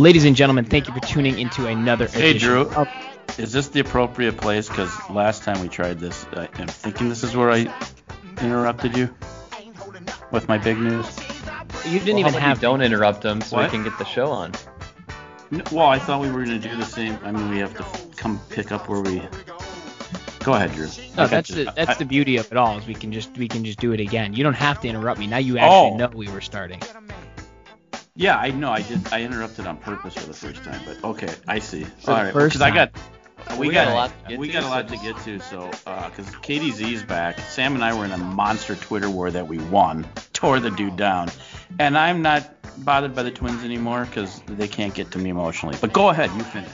Ladies and gentlemen, thank you for tuning into another Hey, edition Drew. of Is this the appropriate place? Because last time we tried this, I, I'm thinking this is where I interrupted you with my big news. You didn't Well, even have don't interrupt them so What? we can get the show on. N- Well, I thought we were going to do the same. I mean, we have to come pick up where we. Go ahead, Drew. No, I got that's you. the that's I- the beauty of it all is we can just we can just do it again. You don't have to interrupt me. Now you oh. actually Oh. know we were starting. Yeah, I know. I did. I interrupted on purpose for the first time, but okay, I see. For All the right, first because I got. We, We got, got a lot to get we to, got a so lot to get to. So, uh, because Katie Z's back, Sam and I were in a monster Twitter war that we won, tore the dude down, and I'm not bothered by the Twins anymore because they can't get to me emotionally. But go ahead, you finish.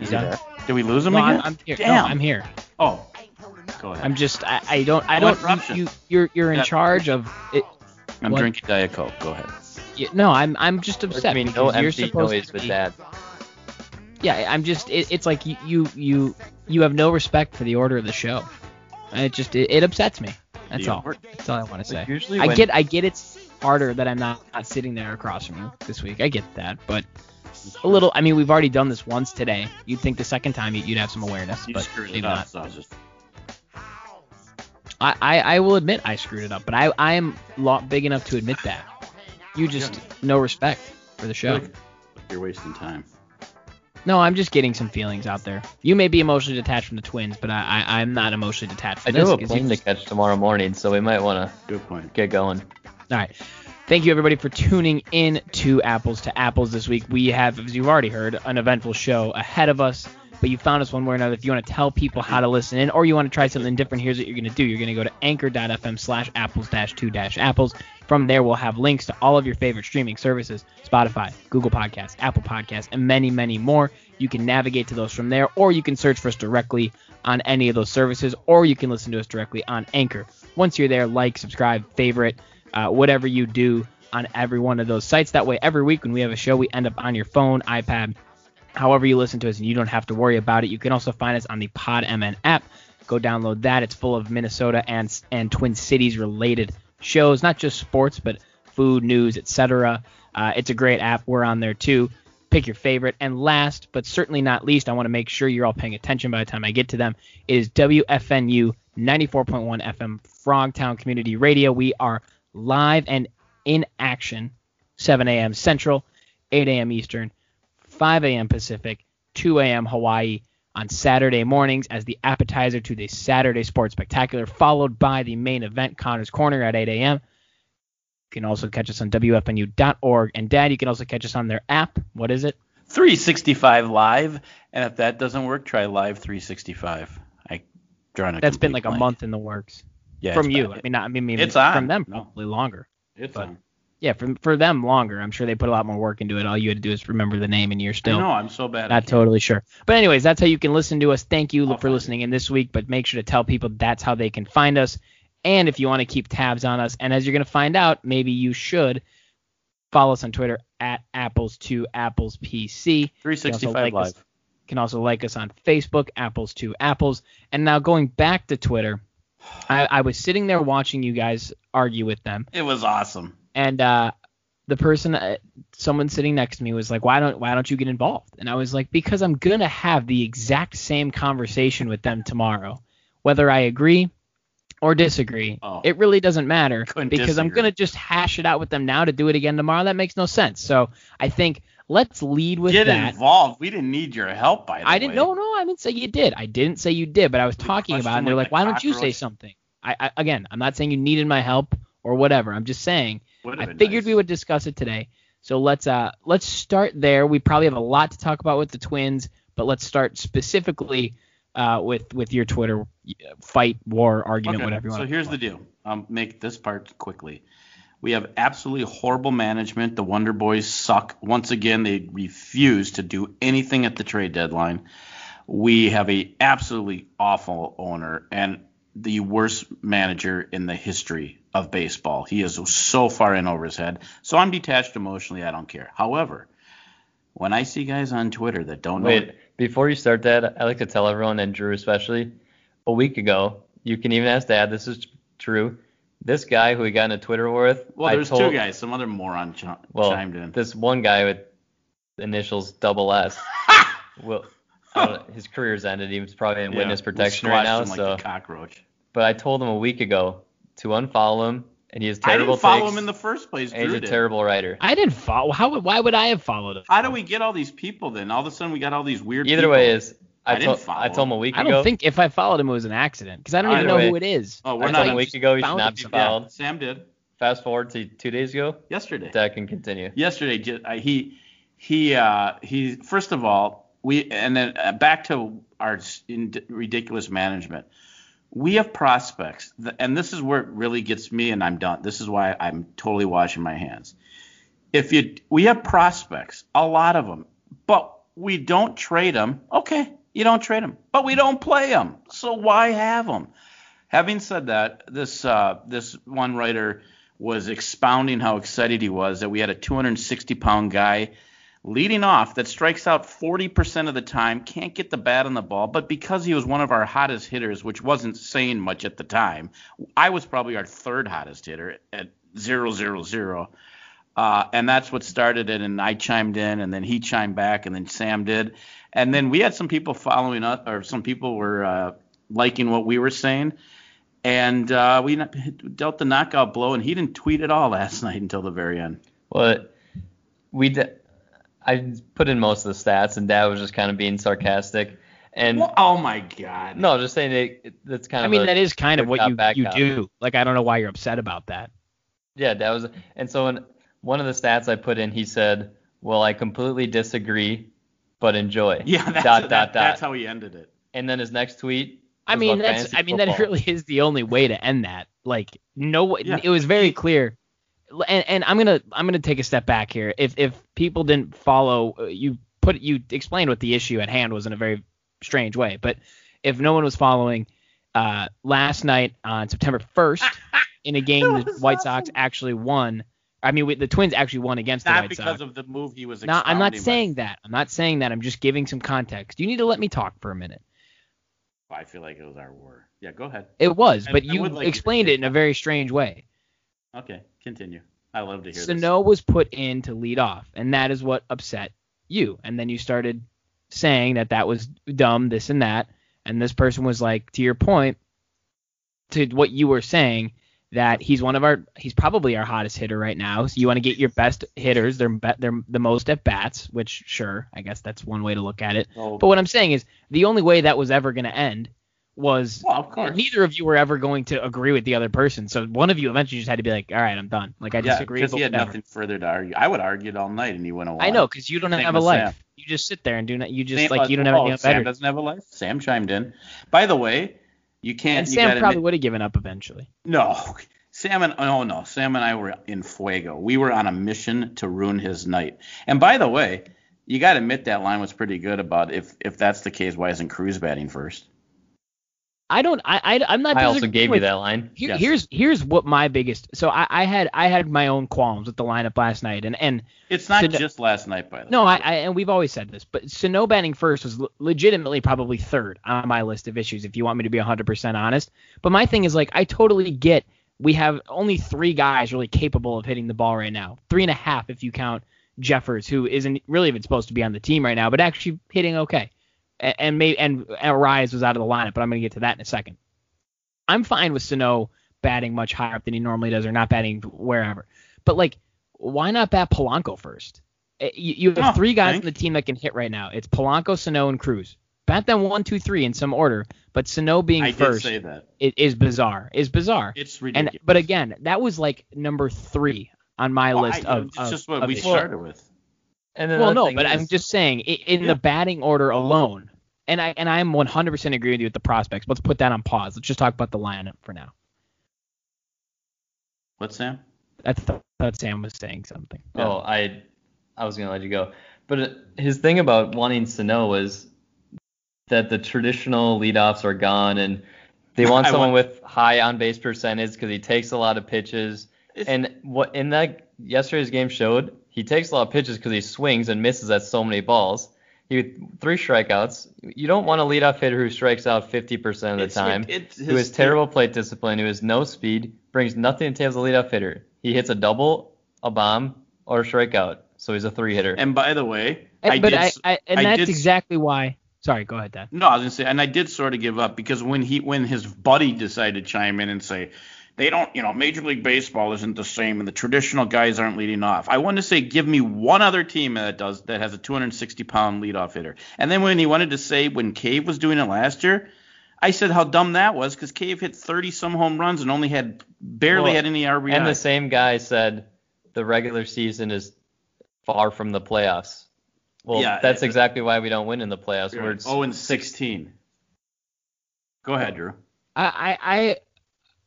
You done? Did we lose him No, again? I'm, I'm here. No, Damn. I'm here. Oh, go ahead. I'm just I, I don't I oh, don't interruption. you, you you're you're in Yeah. charge of it. I'm what? drinking Diet Coke. Go ahead. Yeah, No, I'm I'm just upset I mean, no you're empty supposed noise to with be, that. Yeah, I'm just it, it's like you, you you you have no respect for the order of the show. And it just it, it upsets me. That's The all. order. That's all I want to say. Like, usually I get I get it's harder that I'm not, not sitting there across from you this week. I get that, but a little. I mean, we've already done this once today. You'd think the second time you- you'd have some awareness, You but screwed maybe it up. not. So I. I, I I will admit I screwed it up, but I I am lo- big enough to admit that. You just no respect for the show. You're wasting time. No, I'm just getting some feelings out there. You may be emotionally detached from the twins, but I, I I'm not emotionally detached I from do this. have a 'cause you plane to just- catch tomorrow morning, so we might want to Good point. get going. All right. Thank you everybody for tuning in to Apples to Apples this week. We have, as you've already heard, an eventful show ahead of us. But you found us one way or another. If you want to tell people how to listen in, or you want to try something different, here's what you're going to do. You're going to go to anchor.fm slash apples dash two dash apples. From there, we'll have links to all of your favorite streaming services Spotify, Google Podcasts, Apple Podcasts, and many, many more. You can navigate to those from there, or you can search for us directly on any of those services, or you can listen to us directly on Anchor. Once you're there, like, subscribe, favorite, uh, whatever you do on every one of those sites. That way, every week when we have a show, we end up on your phone, iPad, however you listen to us, and you don't have to worry about it. You can also find us on the Pod MN app. Go download that. It's full of Minnesota and and Twin Cities related shows, not just sports, but food, news, etc. Uh, it's a great app. We're on there too. Pick your favorite. And last, but certainly not least, I want to make sure you're all paying attention by the time I get to them. Is WFNU 94.1 FM Frogtown Community Radio. We are live and in action, 7 a.m. Central, 8 a.m. Eastern, 5 a.m. Pacific, 2 a.m. Hawaii on Saturday mornings as the appetizer to the Saturday Sports Spectacular, followed by the main event, Connor's Corner at 8 a.m. You can also catch us on WFNU.org. And Dad, you can also catch us on their app. What is it? 365 live, and if that doesn't work, try live 365. I drawn a That's been like a month in the works yeah, from you. bad. I mean, not, I mean, It's on. from them No. probably longer. It's but- on. Yeah, for, for them longer. I'm sure they put a lot more work into it. All you had to do is remember the name, and you're I still know, I'm so bad. Not totally sure. But anyways, that's how you can listen to us. Thank you I'll for listening in this week, but make sure to tell people that's how they can find us. And if you want to keep tabs on us, and as you're going to find out, maybe you should follow us on Twitter at apples to apples PC. 365 like live. us- can also like us on Facebook, apples to apples. And now going back to Twitter, I, I was sitting there watching you guys argue with them, It was awesome. And uh, the person, uh, someone sitting next to me, was like, "Why don't Why don't you get involved?" And I was like, "Because I'm gonna have the exact same conversation with them tomorrow, whether I agree or disagree. Oh. It really doesn't matter because I'm gonna just hash it out with them now to do it again tomorrow. That makes no sense. So I think let's lead with Get that. involved. We didn't need your help, by the I way. didn't. No, no, I didn't say you did. I didn't say you did, but I was talking about it. And they're like, like "Why don't you say something?" I, I again, I'm not saying you needed my help or whatever. I'm just saying I figured nice. we would discuss it today. So let's uh let's start there. We probably have a lot to talk about with the Twins, but let's start specifically uh, with with your Twitter fight, war, argument, Okay, whatever you want. So here's the deal. I'll make this part quickly. We have absolutely horrible management. The Wonder Boys suck. Once again, they refuse to do anything at the trade deadline. We have a absolutely awful owner and the worst manager in the history of baseball. He is so far in over his head. So I'm detached emotionally. I don't care. However, when I see guys on Twitter that don't know Wait, before you start that, I like to tell everyone, and Drew especially, a week ago, you can even ask Dad, this is true. this guy who we got in a Twitter war with. Well, there's told, two guys. Some other moron ch- Well, chimed in. this one guy with initials double S. Will, I don't know, his career's ended. He was probably in Yeah, witness we'll protection right now. like so, a cockroach. but I told him a week ago to unfollow him, and he has I terrible didn't follow takes, him in the first place. and he's Drew a did. terrible writer. I didn't follow. How? Why would I have followed him? How do we get all these people then? All of a sudden we got all these weird. Either people. way is I I, didn't told follow I told him a week ago. I don't think if I followed him it was an accident because I don't even Either know way. who it is. Oh, we're told not him a week ago he should found not him be somehow. Yeah. Sam did Fast forward to two days ago. yesterday. That can continue. yesterday he he uh he first of all we and then uh, back to our in- ridiculous management we have prospects and this is where it really gets me and i'm done. This is why i'm totally washing my hands. If you we have prospects a lot of them but we don't trade them okay you don't trade them but we don't play them so why have them having said that this uh this one writer was expounding how excited he was that we had a 260 pound guy leading off that strikes out 40% of the time, can't get the bat on the ball, but because he was one of our hottest hitters, which wasn't saying much at the time, I was probably our third hottest hitter at 000. Uh, and that's what started it. And I chimed in, and then he chimed back, and then Sam did. And then we had some people following us, or some people were uh, liking what we were saying. And uh, we dealt the knockout blow, and he didn't tweet at all last night until the very end. Well, we d- I put in most of the stats, and Dad was just kind of being sarcastic. And Well, oh my God! no, just saying it, that's kind I of. I mean a- that is kind of what you you cop. do. Like I don't know why you're upset about that. Yeah, that was. And so in one of the stats I put in, he said, "Well, I completely disagree, but enjoy." Yeah, that's, dot that- dot that's dot. how he ended it. And then his next tweet. I mean about that's I mean that really is the only way to end that. Like no Yeah. it was very clear. And and I'm going to I'm going to take a step back here. If if people didn't follow uh, you put you explained what the issue at hand was in a very strange way, but if no one was following uh last night on September 1st in a game the was White Sox actually won. I mean we, the Twins actually won against the White Sox. Not White because Sox. of the move he was. No, I'm not expounding, saying that. I'm not saying that. I'm just giving some context. You need to let me talk for a minute. but I feel like it was our war. Yeah, go ahead. It was, I- but I you would like explained it in a very strange way. Okay, continue. I love to hear this. Sano was put in to lead off, and that is what upset you. And then you started saying that that was dumb, this and that. And this person was like, to your point, to what you were saying, that he's one of our, he's probably our hottest hitter right now. So you want to get your best hitters. They're be- they're the most at bats, which sure, I guess that's one way to look at it. Oh, But what I'm saying is, the only way that was ever going to end was well, of course. neither of you were ever going to agree with the other person. So one of you eventually just had to be like, all right, I'm done. Like I yeah, disagree. because he had whatever. nothing further to argue. I would argue it all night, and he went away. I know, because you don't Same have a life. Sam. You just sit there and do not. You just Sam, like you don't uh, have oh, anything Sam better. doesn't have a life. Sam chimed in. By the way, you can't. And you Sam probably admit- would have given up eventually. No, Sam and oh no, Sam and I were in fuego. We were on a mission to ruin his night. And by the way, you got to admit that line was pretty good about if if that's the case, why isn't Cruz batting first? I don't. I. I I'm not. I also disagreeing gave you that line. Here, Yes. Here's here's what my biggest. So I, I had I had my own qualms with the lineup last night, and and It's not So- just last night, by the no, way. I, I and we've always said this, but Sano batting first was le- legitimately probably third on my list of issues. If you want me to be 100% honest, but my thing is like I totally get we have only three guys really capable of hitting the ball right now, three and a half if you count Jeffers, who isn't really even supposed to be on the team right now, but actually hitting okay. And and, may, and, and Rise was out of the lineup, but I'm going to get to that in a second. I'm fine with Sano batting much higher up than he normally does, or not batting wherever. But like, why not bat Polanco first? Uh, You, you have Oh, three guys think. on the team that can hit right now. It's Polanco, Sano, and Cruz. Bat them one, two, three in some order. But Sano being I first say that. i- is bizarre. Is bizarre. It's and ridiculous. but again, that was like number three on my Well, list I- of. it's of- just what we started with. And then Well, no, but is, I'm just saying in Yeah. the batting order alone, and I and I'm 100% agree with you with the prospects. Let's put that on pause. Let's just talk about the lineup for now. What, Sam? I th- thought Sam was saying something. Oh, I I was gonna let you go. But uh, his thing about wanting to know was that the traditional leadoffs are gone, and they want someone want- with high on base percentage because he takes a lot of pitches. It's- And what in that yesterday's game showed, he takes a lot of pitches because he swings and misses at so many balls. He three strikeouts. You don't want a leadoff hitter who strikes out 50% of the It's- time, it's who has terrible plate discipline, who has no speed, brings nothing to the table as a leadoff hitter. He hits a double, a bomb, or a strikeout. So he's a three hitter. And by the way, And- I but did, I, s- I and I that's did exactly why. Sorry, go ahead, Dad. No, I was gonna say, and I did sort of give up because when he when his buddy decided to chime in and say they don't, you know, Major League Baseball isn't the same, and the traditional guys aren't leading off. I wanted to say, give me one other team that does that has a 260 pound leadoff hitter. And then when he wanted to say when Cave was doing it last year, I said how dumb that was because Cave hit 30 some home runs and only had barely Well, had any RBI. And the same guy said the regular season is far from the playoffs. Well, Yeah, that's it- exactly why we don't win in the playoffs. We're Right. Oh, and 16. Go ahead, Drew. I I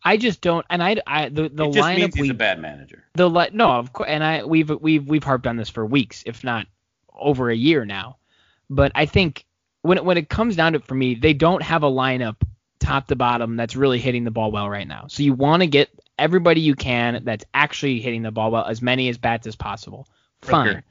I, just don't. And I, I the the it just means he's we a bad manager. the li- no of course and I we've we've we've harped on this for weeks, if not over a year now. But I think when it, when it comes down to it for me, they don't have a lineup top to bottom that's really hitting the ball well right now. So you want to get everybody you can that's actually hitting the ball well, as many as bats as possible. Fine. Okay.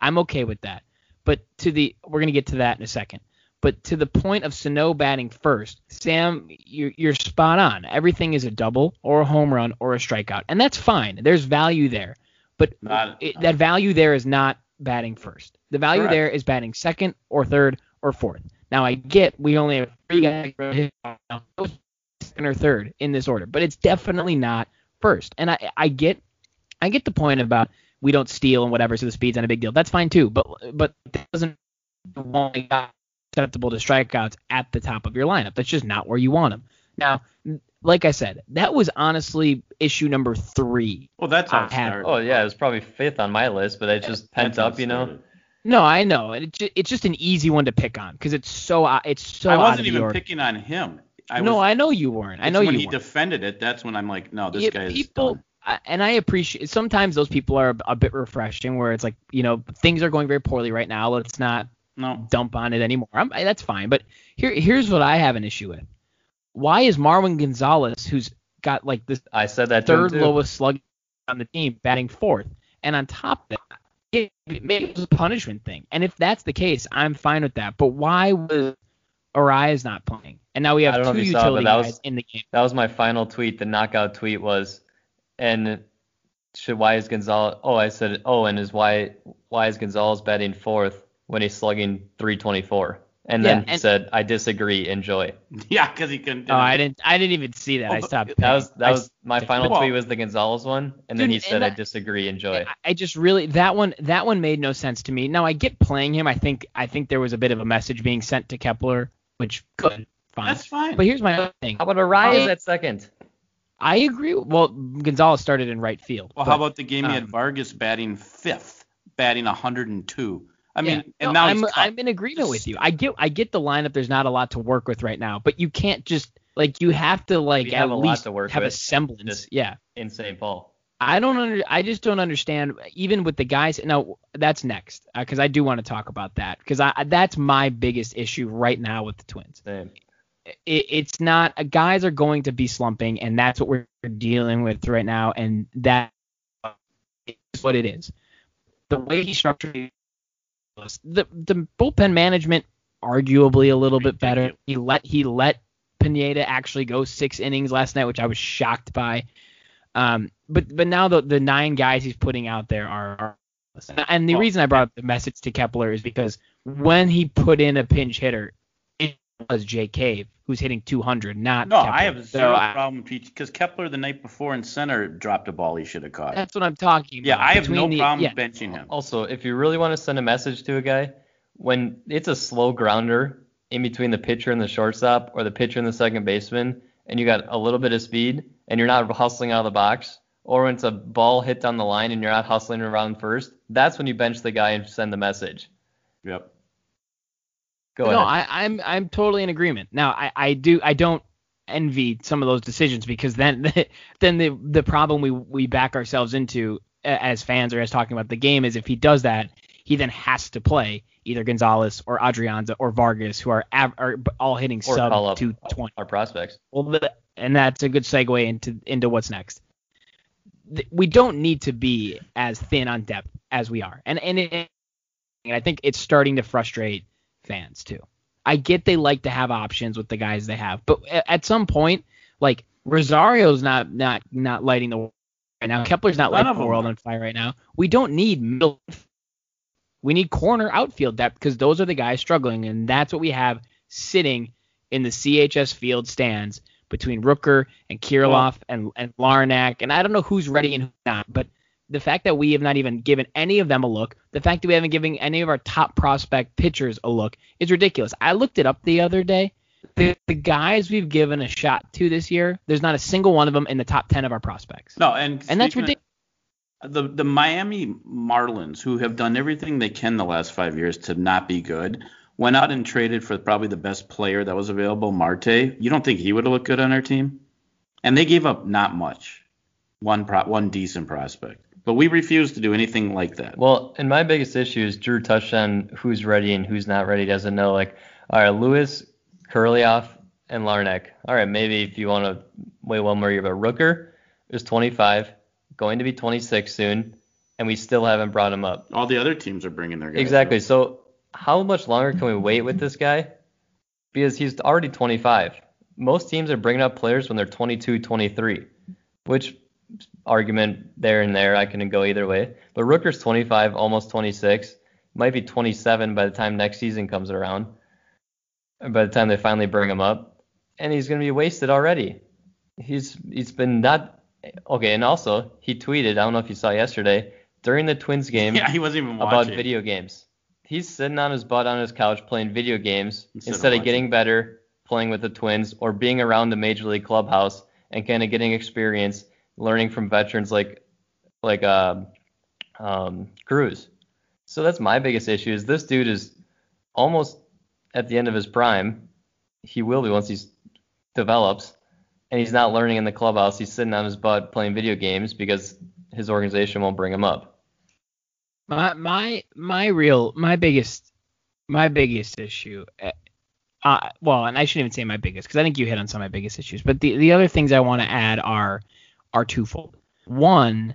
I'm okay with that. But to the we're gonna get to that in a second. But to the point of Sano batting first, Sam, you're, you're spot on. Everything is a double or a home run or a strikeout, and that's fine. There's value there, but it, that value there is not batting first. The value Correct. there is batting second or third or fourth. Now I get we only have three guys second or third in this order, but it's definitely not first. And I I get I get the point about we don't steal and whatever, so the speed's not a big deal. That's fine too. But but that doesn't only got acceptable to strikeouts at the top of your lineup. That's just not where you want them. Now, like I said, that was honestly issue number three. Well, that's how it I had- started. Oh yeah, it was probably fifth on my list, but it's just pent up, you know. No, I know, and it it's just an easy one to pick on because it's so uh, it's so I wasn't of even order. picking on him. I no, was, I know you weren't. I know when you he weren't. defended it. That's when I'm like, no, this Yeah, guy is people done. And I appreciate sometimes those people are a, a bit refreshing where it's like you know things are going very poorly right now. Let's not No, dump on it anymore. I'm, that's fine. But here here's what I have an issue with. Why is Marwin Gonzalez, who's got like this I said that third lowest slug on the team, batting fourth, and on top of that, it, maybe it was a punishment thing. And if that's the case, I'm fine with that. But why was Arraez not playing? And now we have two if you saw, utility guys was- in the game. That was my final tweet. The knockout tweet was, and should why is Gonzalez? Oh, I said, oh, and is why why is Gonzalez batting fourth when he's slugging 324? And then Yeah, he and- said, I disagree. Enjoy. yeah, because he couldn't. Oh, I didn't. I didn't even see that. I Oh, but stopped. That was that I- was my final Well- tweet was the Gonzalez one, and then he and said, I disagree. Enjoy. I- I just really that one that one made no sense to me. Now I get playing him. I think I think there was a bit of a message being sent to Kepler, which good, fine. That's fine. But here's my other thing. How about Arraez I- at second? I agree. Well, Gonzalez started in right field. well, but- how about the game he had um, Vargas batting fifth, batting 102? I mean, Yeah, and no, now I'm he's. I'm in agreement with you. I get I get the lineup. There's not a lot to work with right now, but you can't just like you have to like We at have a lot least to work have a semblance. Yeah. in St. Paul. I don't under, I just don't understand even with the guys. Now that's next because I do want to talk about that because I that's my biggest issue right now with the Twins. Same. It, it's not uh, guys are going to be slumping and that's what we're dealing with right now and that is what it is. The way he structured it, the the bullpen management arguably a little bit better. He let he let Pineda actually go six innings last night, which I was shocked by. Um, but but now the the nine guys he's putting out there are, are and the reason I brought up the message to Kepler is because when he put in a pinch hitter, it was Jake Cave who's hitting 200, not no, Kepler. I have So zero I- problem because Kepler the night before in center dropped a ball he should have caught. That's what I'm talking about. yeah, I have no the- problem yeah. benching him. Also, if you really want to send a message to a guy, when it's a slow grounder in between the pitcher and the shortstop or the pitcher and the second baseman, and you got a little bit of speed and you're not hustling out of the box, or when it's a ball hit down the line and you're not hustling around first, that's when you bench the guy and send the message. Yep. Go no, ahead. I, I'm I'm totally in agreement. Now I, I do I don't envy some of those decisions because then then the the problem we we back ourselves into as fans or as talking about the game is if he does that he then has to play either Gonzalez or Adrianza or Vargas who are, av- are all hitting or sub call 220. our prospects. Well, the, and that's a good segue into into what's next. We don't need to be as thin on depth as we are, and and, it, and I think it's starting to frustrate fans too. I get they like to have options with the guys they have, but at some point, like Rosario's not not not lighting the world right now. Kepler's not None lighting the world on fire right now. We don't need middle. We need corner outfield depth because those are the guys struggling, and that's what we have sitting in the CHS field stands between Rooker and Kirilloff and and Larnach, and I don't know who's ready and who's not, but the fact that we have not even given any of them a look, the fact that we haven't given any of our top prospect pitchers a look is ridiculous. I looked it up the other day. The, the guys we've given a shot to this year, there's not a single one of them in the top 10 of our prospects. No, and and that's of- ridiculous. the the Miami Marlins, who have done everything they can the last five years to not be good, went out and traded for probably the best player that was available, Marte. You don't think he would have looked good on our team? And they gave up not much, one pro, one decent prospect. But we refuse to do anything like that. Well, and my biggest issue is Drew touched on who's ready and who's not ready. Doesn't know. Like, all right, Lewis, Kirilloff, and Larnach. All right, maybe if you want to wait one more year, but Rooker is 25, going to be 26 soon, and we still haven't brought him up. All the other teams are bringing their guys. Exactly. up. So how much longer can we wait with this guy? Because he's already 25. Most teams are bringing up players when they're 22, 23, which argument there and there I can go either way. But Rooker's 25, almost 26, might be 27 by the time next season comes around. By the time they finally bring him up, and he's going to be wasted already. He's he's been not okay. And also he tweeted, I don't know if you saw yesterday during the Twins game yeah, he wasn't even about watching. video games. He's sitting on his butt on his couch playing video games Instead instead, of of getting better playing with the Twins or being around the major league clubhouse and kind of getting experience, learning from veterans like like um, um, Cruz. So that's my biggest issue. Is this dude is almost at the end of his prime. He will be once he develops, and he's not learning in the clubhouse. He's sitting on his butt playing video games because his organization won't bring him up. My my my real my biggest my biggest issue. uh, Uh, well, and I shouldn't even say my biggest because I think you hit on some of my biggest issues. But the the other things I want to add are are twofold. One,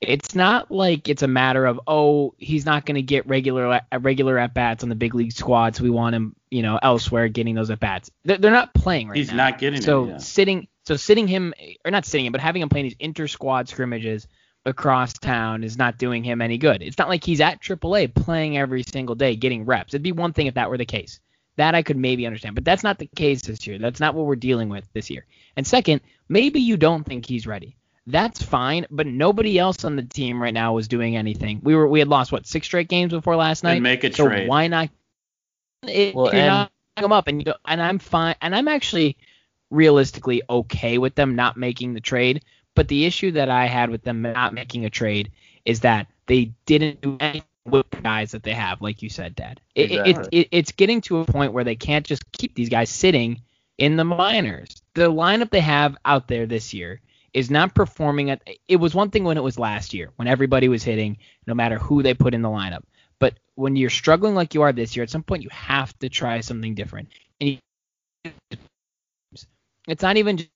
it's not like it's a matter of oh he's not going to get regular uh, regular at bats on the big league squad, so we want him you know elsewhere getting those at bats. They're, they're not playing right He's now. He's not getting so it. Yeah. sitting so sitting him or not sitting him, but having him playing these inter squad scrimmages across town is not doing him any good. It's not like he's at AAA playing every single day getting reps. It'd be one thing if that were the case. That I could maybe understand, but that's not the case this year. That's not what we're dealing with this year. And second, maybe you don't think he's ready. That's fine, but nobody else on the team right now was doing anything. We were we had lost what six straight games before last night. And make a so trade. why not? If Well, you're and- not them up, and you don't, and I'm fine, and I'm actually realistically okay with them not making the trade. But the issue that I had with them not making a trade is that they didn't do anything with guys that they have, like you said, Dad. It, it, Exactly. it, it's getting to a point where they can't just keep these guys sitting in the minors. The lineup they have out there this year is not performing at. It was one thing when it was last year, when everybody was hitting, no matter who they put in the lineup. But when you're struggling like you are this year, at some point you have to try something different. And you, it's not even just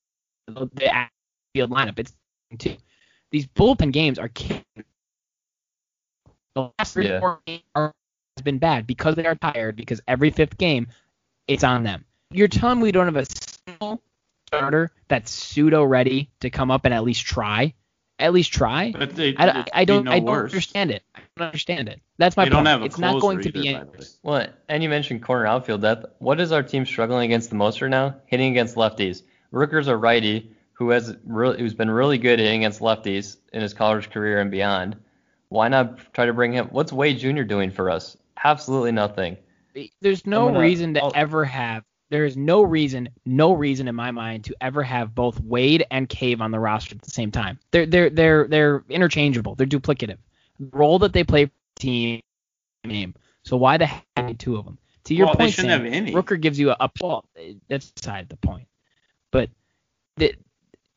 the field lineup; it's too. These bullpen games are. The last three Yeah. four games are, has been bad because they are tired. Because every fifth game, it's on them. You're telling me we don't have a single starter that's pseudo ready to come up and at least try, at least try. But they, I, it'd I don't no I don't worse. understand it. I don't understand it. That's my They point. don't have a it's not going closer to be either, any by the way. Well, and you mentioned corner outfield depth. What is our team struggling against the most right now? Hitting against lefties. Rooker's a righty who has really, who's been really good hitting against lefties in his college career and beyond. Why not try to bring him? What's Wade Jr. doing for us? Absolutely nothing. There's no gonna- reason to I'll- ever have. There is no reason, no reason in my mind to ever have both Wade and Cave on the roster at the same time. They're they're they're they're interchangeable. They're duplicative. The role that they play for the team name. So why the heck need two of them? To your Well, point, Sam, have any. Rooker gives you a, a well, that's beside the point. But the,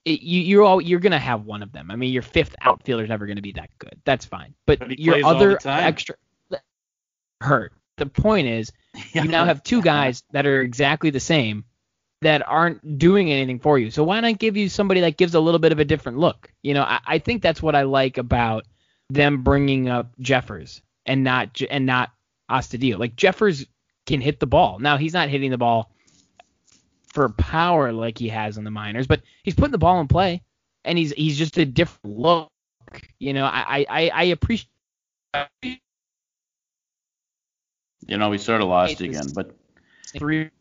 it, you you're all you're gonna have one of them. I mean, your fifth outfielder outfielder's never gonna be that good. That's fine. But, But your other extra hurt. The point is, you now have two guys that are exactly the same that aren't doing anything for you. So why not give you somebody that gives a little bit of a different look? You know, I, I think that's what I like about them bringing up Jeffers and not and not Astudillo. Like Jeffers can hit the ball. Now he's not hitting the ball for power like he has in the minors, but he's putting the ball in play, and he's he's just a different look. You know, I I, I appreciate. You know, we sort of lost again, but three.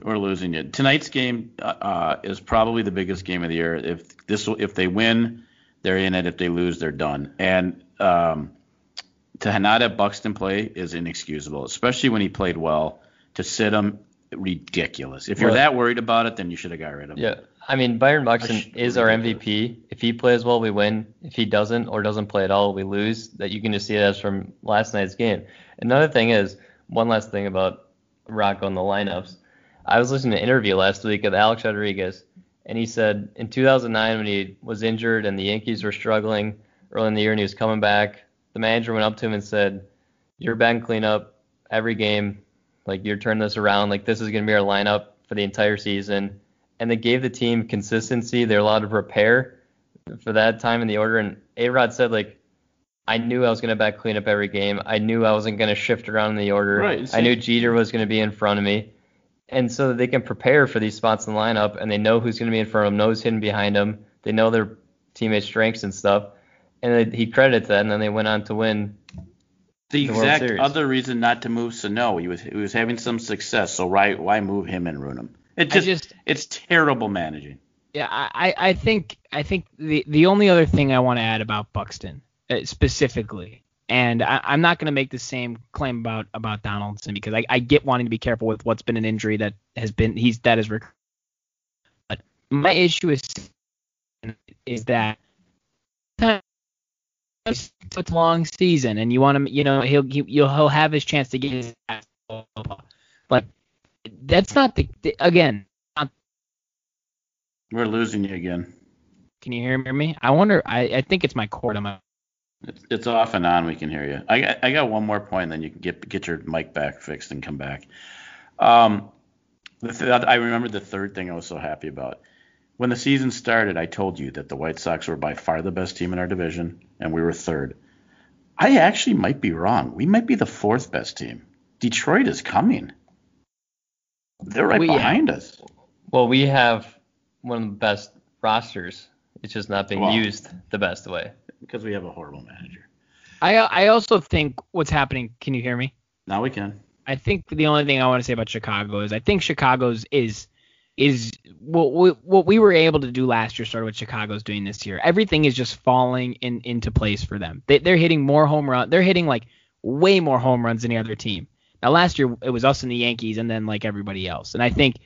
We're losing you. Tonight's game uh, is probably the biggest game of the year. If this, if they win, they're in it. If they lose, they're done. And um, to not have Buxton play is inexcusable, especially when he played well. To sit him, ridiculous. If you're Well- that worried about it, then you should have got rid of him. Yeah, I mean Byron Buxton is our. MVP. If he plays well, we win. If he doesn't or doesn't play at all, we lose. That you can just see that from last night's game. Another thing is one last thing about Rocco and the lineups. I was listening to an interview last week with Alex Rodriguez, and he said in 2009 when he was injured and the Yankees were struggling early in the year and he was coming back, the manager went up to him and said, "You're batting cleanup every game. Like you're turning this around. Like this is going to be our lineup for the entire season." And they gave the team consistency. They're allowed to prepare for that time in the order. And A Rod said like, I knew I was going to back clean up every game. I knew I wasn't going to shift around in the order. Right, I knew Jeter was going to be in front of me. And so they can prepare for these spots in the lineup, and they know who's going to be in front of them, knows hidden behind them. They know their teammates' strengths and stuff. And he credits that, and then they went on to win. The The exact other reason not to move Sano, he was he was having some success, so why why move him and ruin him? It just, just it's terrible managing. Yeah, I, I I think I think the the only other thing I want to add about Buxton uh, specifically, and I, I'm not going to make the same claim about about Donaldson because I, I get wanting to be careful with what's been an injury that has been he's that is. Rec- but my issue is is that it's a long season and you want him, you know, he'll he, you'll he'll have his chance to get his blah. but that's not the again We're losing you again. Can you hear me? I wonder. I, I think it's my cord on my. It's, it's off and on. We can hear you. I got I got one more point, then you can get get your mic back fixed and come back. Um, the th- I remember the third thing I was so happy about. When the season started, I told you that the White Sox were by far the best team in our division, and we were third. I actually might be wrong. We might be the fourth best team. Detroit is coming. They're right We- behind us. Well, we have one of the best rosters. It's just not being Well- used the best way. because we have a horrible manager. I I also think what's happening. Can you hear me? Now we can. I think the only thing I want to say about Chicago is I think Chicago's is is what we, what we were able to do last year started what Chicago's doing this year. Everything is just falling in into place for them. They, they're hitting more home run. They're hitting like way more home runs than the other team. Now last year it was us and the Yankees and then like everybody else. And I think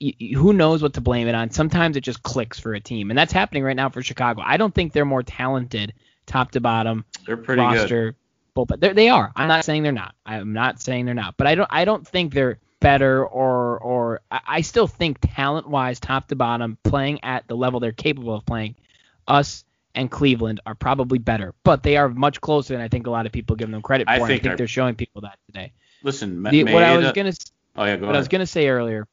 who knows what to blame it on. Sometimes it just clicks for a team, and that's happening right now for Chicago. I don't think they're more talented top to bottom They're pretty good. roster bullpen. They're, they are. I'm not saying they're not. I'm not saying they're not. But I don't. I don't think they're better or or I, still think talent wise, top to bottom, playing at the level they're capable of playing, us and Cleveland are probably better. But they are much closer than I think a lot of people give them credit for. I and think I think they're showing people that today. Listen, The, what I was gonna Oh yeah, go what I was gonna say earlier,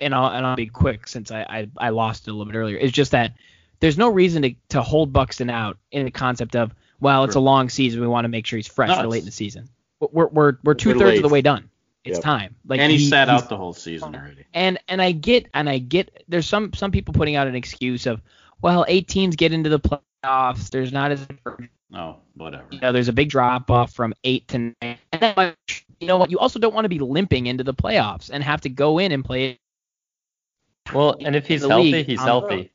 and I'll and I'll be quick since I, I I lost it a little bit earlier. Is just that there's no reason to to hold Buxton out in the concept of well, it's a long season. We want to make sure he's fresh No, for late in the season. We're we're we're two thirds of the way done. It's Yep. time. Like and he, sat out the whole season already. and and I get and I get there's some some people putting out an excuse of well eight teams get into the playoffs. There's not as Oh, whatever. you know, there's a big drop off from eight to nine. And then, you know what? You also don't want to be limping into the playoffs and have to go in and play. Well, and if he's healthy, league he's on healthy.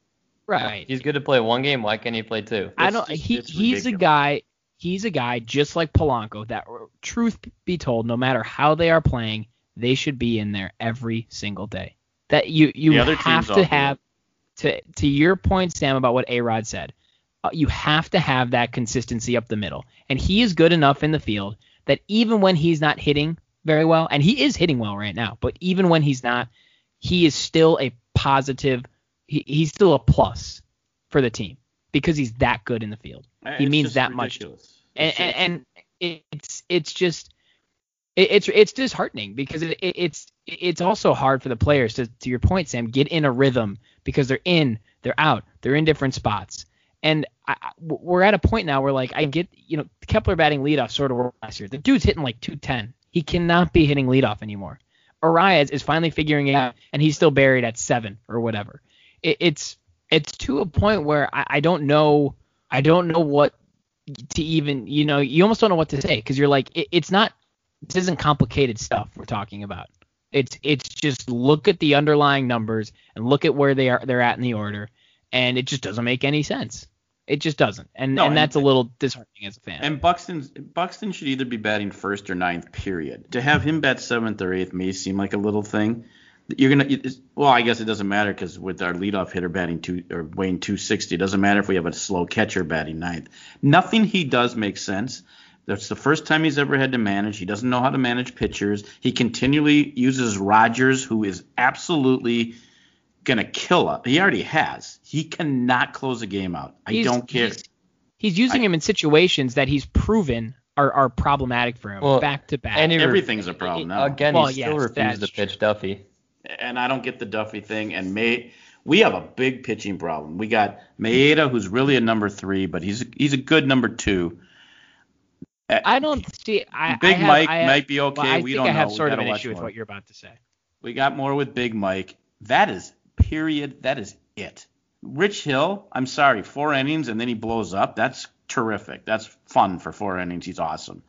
Right. He's good to play one game. Why can't he play two? I don't. just- he it's he's a guy. He's a guy just like Polanco. That truth be told, no matter how they are playing, they should be in there every single day. That you you have to have to to your point, Sam, about what A Rod said. Uh, you have to have that consistency up the middle, and he is good enough in the field that even when he's not hitting very well, and he is hitting well right now, but even when he's not, he is still a positive. He, he's still a plus for the team because he's that good in the field. Uh, he It's means that much. ridiculous. and It's and, just- and it's it's just it, it's it's disheartening because it, it, it's it's also hard for the players to to your point Sam get in a rhythm because they're in they're out they're in different spots. And I, we're at a point now where like I get you know Kepler batting leadoff sort of worked last year. The dude's hitting like 210 he cannot be hitting leadoff anymore. Arraez is finally figuring it out, and he's still buried at seven or whatever. It, it's it's to a point where I, I don't know I don't know what to even you know you almost don't know what to say because you're like it, it's not this isn't complicated stuff we're talking about. It's it's just look at the underlying numbers and look at where they are they're at in the order, and it just doesn't make any sense. It just doesn't, and No, and and- that's a little disheartening as a fan. And Buxton Buxton should either be batting first or ninth. Period. To have him bat seventh or eighth may seem like a little thing. You're gonna well, I guess it doesn't matter because with our leadoff hitter batting two or weighing 260, it doesn't matter if we have a slow catcher batting ninth. Nothing he does makes sense. That's the first time he's ever had to manage. He doesn't know how to manage pitchers. He continually uses Rogers, who is absolutely gonna kill us. He already has. He cannot close a game out. I He's- don't care. He's, he's using I- him in situations that he's proven are, are problematic for him Well, back to back. and re- Everything's a problem now. Again, Well, he still yes, refused that's to pitch true. Duffey. And I don't get the Duffey thing. And May, we have a big pitching problem. We got Maeda, who's really a number three, but he's he's a good number two. I don't see. I, Big I have, Mike have, might be okay. well, I we don't I have know. Sort of an issue with what you're about to say. We got more with Big Mike. That is period. That is it. Rich Hill, I'm sorry, four innings and then he blows up. That's terrific. That's fun for four innings. He's awesome.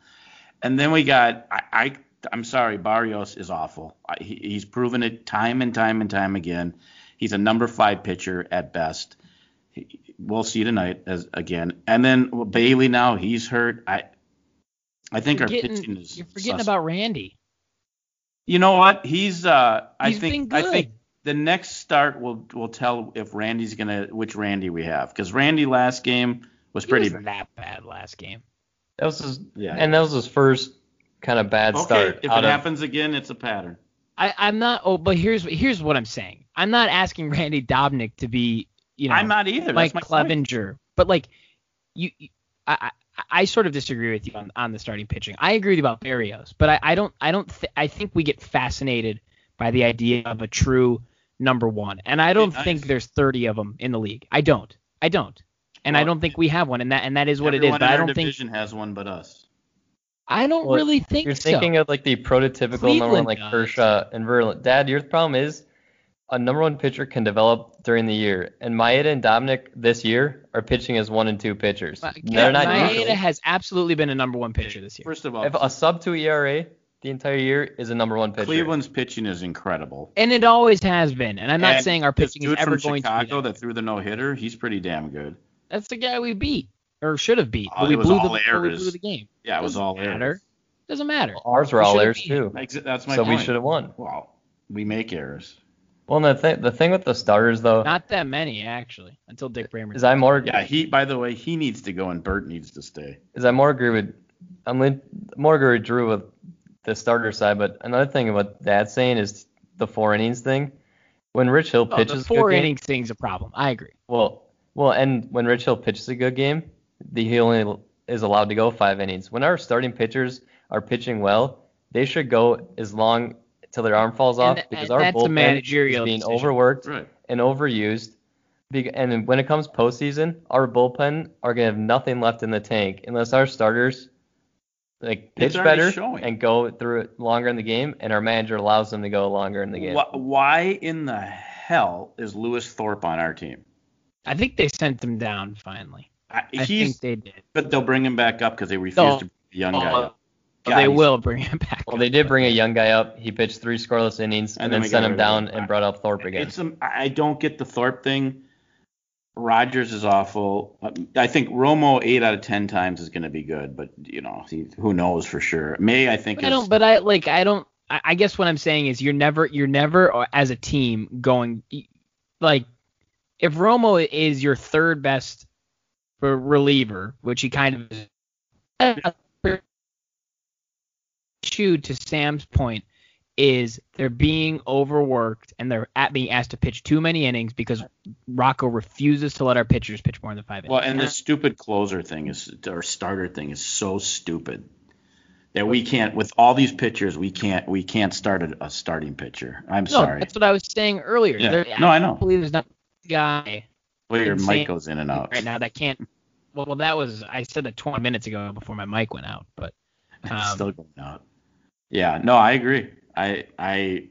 And then we got I, I I'm sorry, Berrios is awful. He, he's proven it time and time and time again. He's a number five pitcher at best. He, we'll see tonight as again. And then Bailey now he's hurt. I I think our Forgetting- pitching is. You're forgetting sus- about Randy. You know what? He's uh I think been I think the next start will will tell if Randy's gonna which Randy we have because Randy last game was He pretty wasn't that bad last game. That was his, Yeah. and that was his first kind of bad okay. start. If it of- happens again, it's a pattern. I, I'm not. Oh, but here's here's what I'm saying. I'm not asking Randy Dobnak to be, you know, I'm not either. like That's my point. Clevinger, but like you, you- I, I I sort of disagree with you on, on the starting pitching. I agree with you about Berrios, but I, I don't I don't th- I think we get fascinated by the idea of a true number one, and I don't Yeah, I- think there's 30 of them in the league. I don't. I don't. And I don't think we have one, and that and that is what it is. But I don't think division has one but us. I don't Well, really think You're so. thinking of like the prototypical number one like does. Kershaw and Verlander. Dad, your problem is a number one pitcher can develop during the year, and Maeda and Dominic this year are pitching as one and two pitchers. Ma- They're not Maeda usually. has absolutely been a number one pitcher this year. First of all, If a sub two ERA the entire year is a number one pitcher. Cleveland's pitching is incredible. And it always has been. And I'm not And saying our pitching is dude ever from going to Chicago be that. that threw the no hitter, he's pretty damn good. That's the guy we beat or should have beat. Oh, but we blew the we blew the game. Yeah, it was all matter. errors. Doesn't matter. Ours were We all should've beat too. That's my So point. we should have won. Well, we make errors. Well, and the thing, the thing with the starters though Not that many actually until Dick Bremer. is I more Yeah, he. By the way, he needs to go, and Bert needs to stay. is I more agree with I'm lean- more agree with Drew with the starter side, but another thing about Dad's saying is the four innings thing. When Rich Hill Oh, pitches the a four good game, innings thing's a problem. I agree. well, well, and when Rich Hill pitches a good game, the he only is allowed to go five innings. When our starting pitchers are pitching well, they should go as long till their arm falls And off th- because and our that's bullpen managerial is being decision. overworked Right. and overused. And when it comes postseason, our bullpen are gonna have nothing left in the tank unless our starters like pitch better showing. and go through it longer in the game, and our manager allows them to go longer in the game. Wh- Why in the hell is Lewis Thorpe on our team? I think they sent him down finally. I, I he's, think they did. but they'll bring him back up because they refused No. to bring the young Oh, guy. up. But God, they will bring him back. Well, they did bring a young guy up. He pitched three scoreless innings And and, then then sent him down and brought up Thorpe again. It's um, I don't get the Thorpe thing. Rogers is awful. I think Romo eight out of ten times is going to be good, but you know, he, who knows for sure. May I think I is don't. But I like. I don't. I, I guess what I'm saying is you're never. You're never uh, as a team going like if Romo is your third best re- reliever, which he kind of is. Issue to Sam's point is they're being overworked and they're at being asked to pitch too many innings because Rocco refuses to let our pitchers pitch more than five innings. well, and this stupid closer thing is or starter thing is so stupid that we can't with all these pitchers we can't we can't start a, a starting pitcher. I'm no, sorry. that's what I was saying earlier. Yeah. There- No, I know. believe there's not guy Well, your mic goes in and out. right now that can't. Well, well, that was I said that 20 minutes ago before my mic went out, but It's um, still going out. Yeah, no, I agree. I I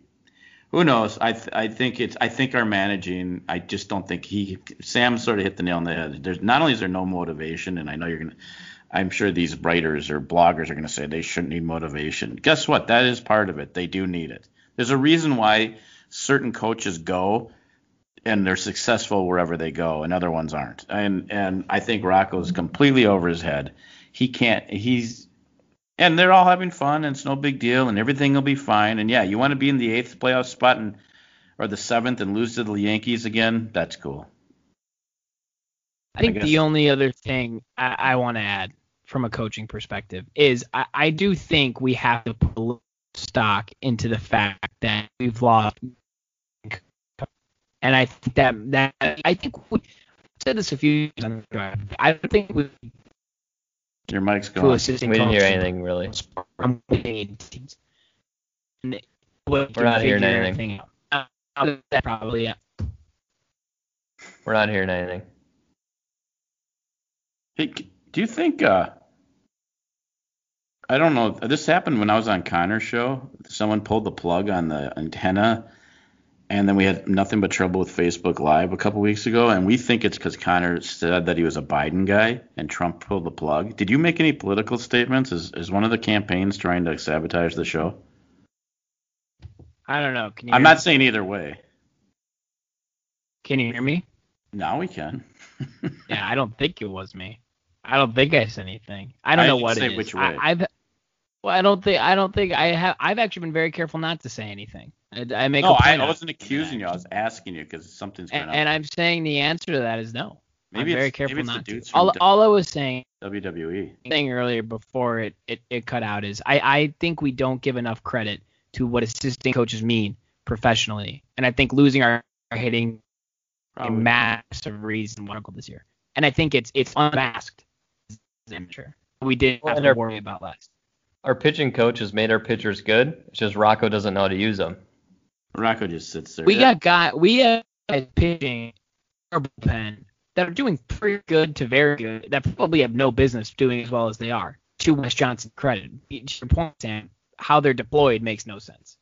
who knows? I th- I think it's I think our managing. I just don't think he Sam sort of hit the nail on the head. There's not only is there no motivation, and I know you're gonna. I'm sure these writers or bloggers are gonna say they shouldn't need motivation. Guess what? That is part of it. They do need it. There's a reason why certain coaches go and they're successful wherever they go, and other ones aren't. And and I think Rocco's completely over his head. He can't. He's and they're all having fun, and it's no big deal, and everything will be fine. And yeah, you want to be in the eighth playoff spot and or the seventh and lose to the Yankees again. That's cool. I think guess- the only other thing I, I want to add from a coaching perspective is I, I do think we have to put stock into the fact that we've lost. And I think that that I think we said this a few years on the drive. I don't think we Your mic's to going. assistant We didn't hear coaches anything really. from winning teams. And We're not hearing figure anything. out. Uh, that probably yeah. We're not hearing anything. Hey, do you think? uh I don't know. This happened when I was on Connor's show. Someone pulled the plug on the antenna, and then we had nothing but trouble with Facebook Live a couple weeks ago. And we think it's because Connor said that he was a Biden guy, and Trump pulled the plug. Did you make any political statements? Is is one of the campaigns trying to sabotage the show? I don't know. Can you I'm not saying either way. can you hear me? Now we can. Yeah, I don't think it was me. I don't think I said anything. I don't I know what it is. which way. I, have well, I don't think I don't think I have. I've actually been very careful not to say anything. I, I make no, a I point of- wasn't accusing you. I was asking you because something's going and, on. and I'm saying the answer to that is no. maybe I'm very it's, careful maybe it's not the dudes to. from All, all I was saying WWE. saying earlier before it, it, it cut out is I, I think we don't give enough credit to what assistant coaches mean professionally. And I think losing our, our hitting a Probably. massive reason why we're called this year. And I think it's it's unmasked as an amateur. We didn't have to worry about last. Our pitching coach has made our pitchers good. It's just Rocco doesn't know how to use them. Rocco just sits there. We Yeah. got guy we have pitching our bullpen that are doing pretty good to very good that probably have no business doing as well as they are. To Wes Johnson credit. To your point, Sam, how they're deployed makes no sense.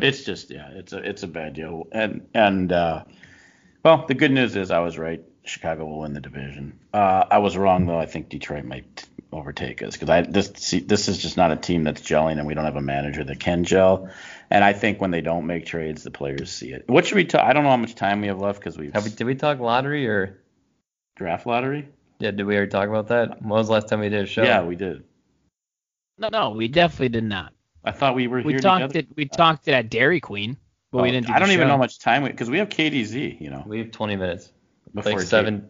It's just yeah, it's a it's a bad deal. And and uh, well, the good news is I was right. Chicago will win the division. Uh, I was wrong though. I think Detroit might overtake us because I this see, this is just not a team that's gelling, and we don't have a manager that can gel. And I think when they don't make trades, the players see it. What should we talk? I don't know how much time we have left because we've Have we, did we talk lottery or draft lottery. yeah? Did we already talk about that? When was the last time we did a show? Yeah, we did. No, no, we definitely did not. I thought we were We here talked together. it. We talked it at Dairy Queen, but we Oh, didn't. Do I don't the even know how much time we because we have KDZ. You know, We have 20 minutes. before like seven,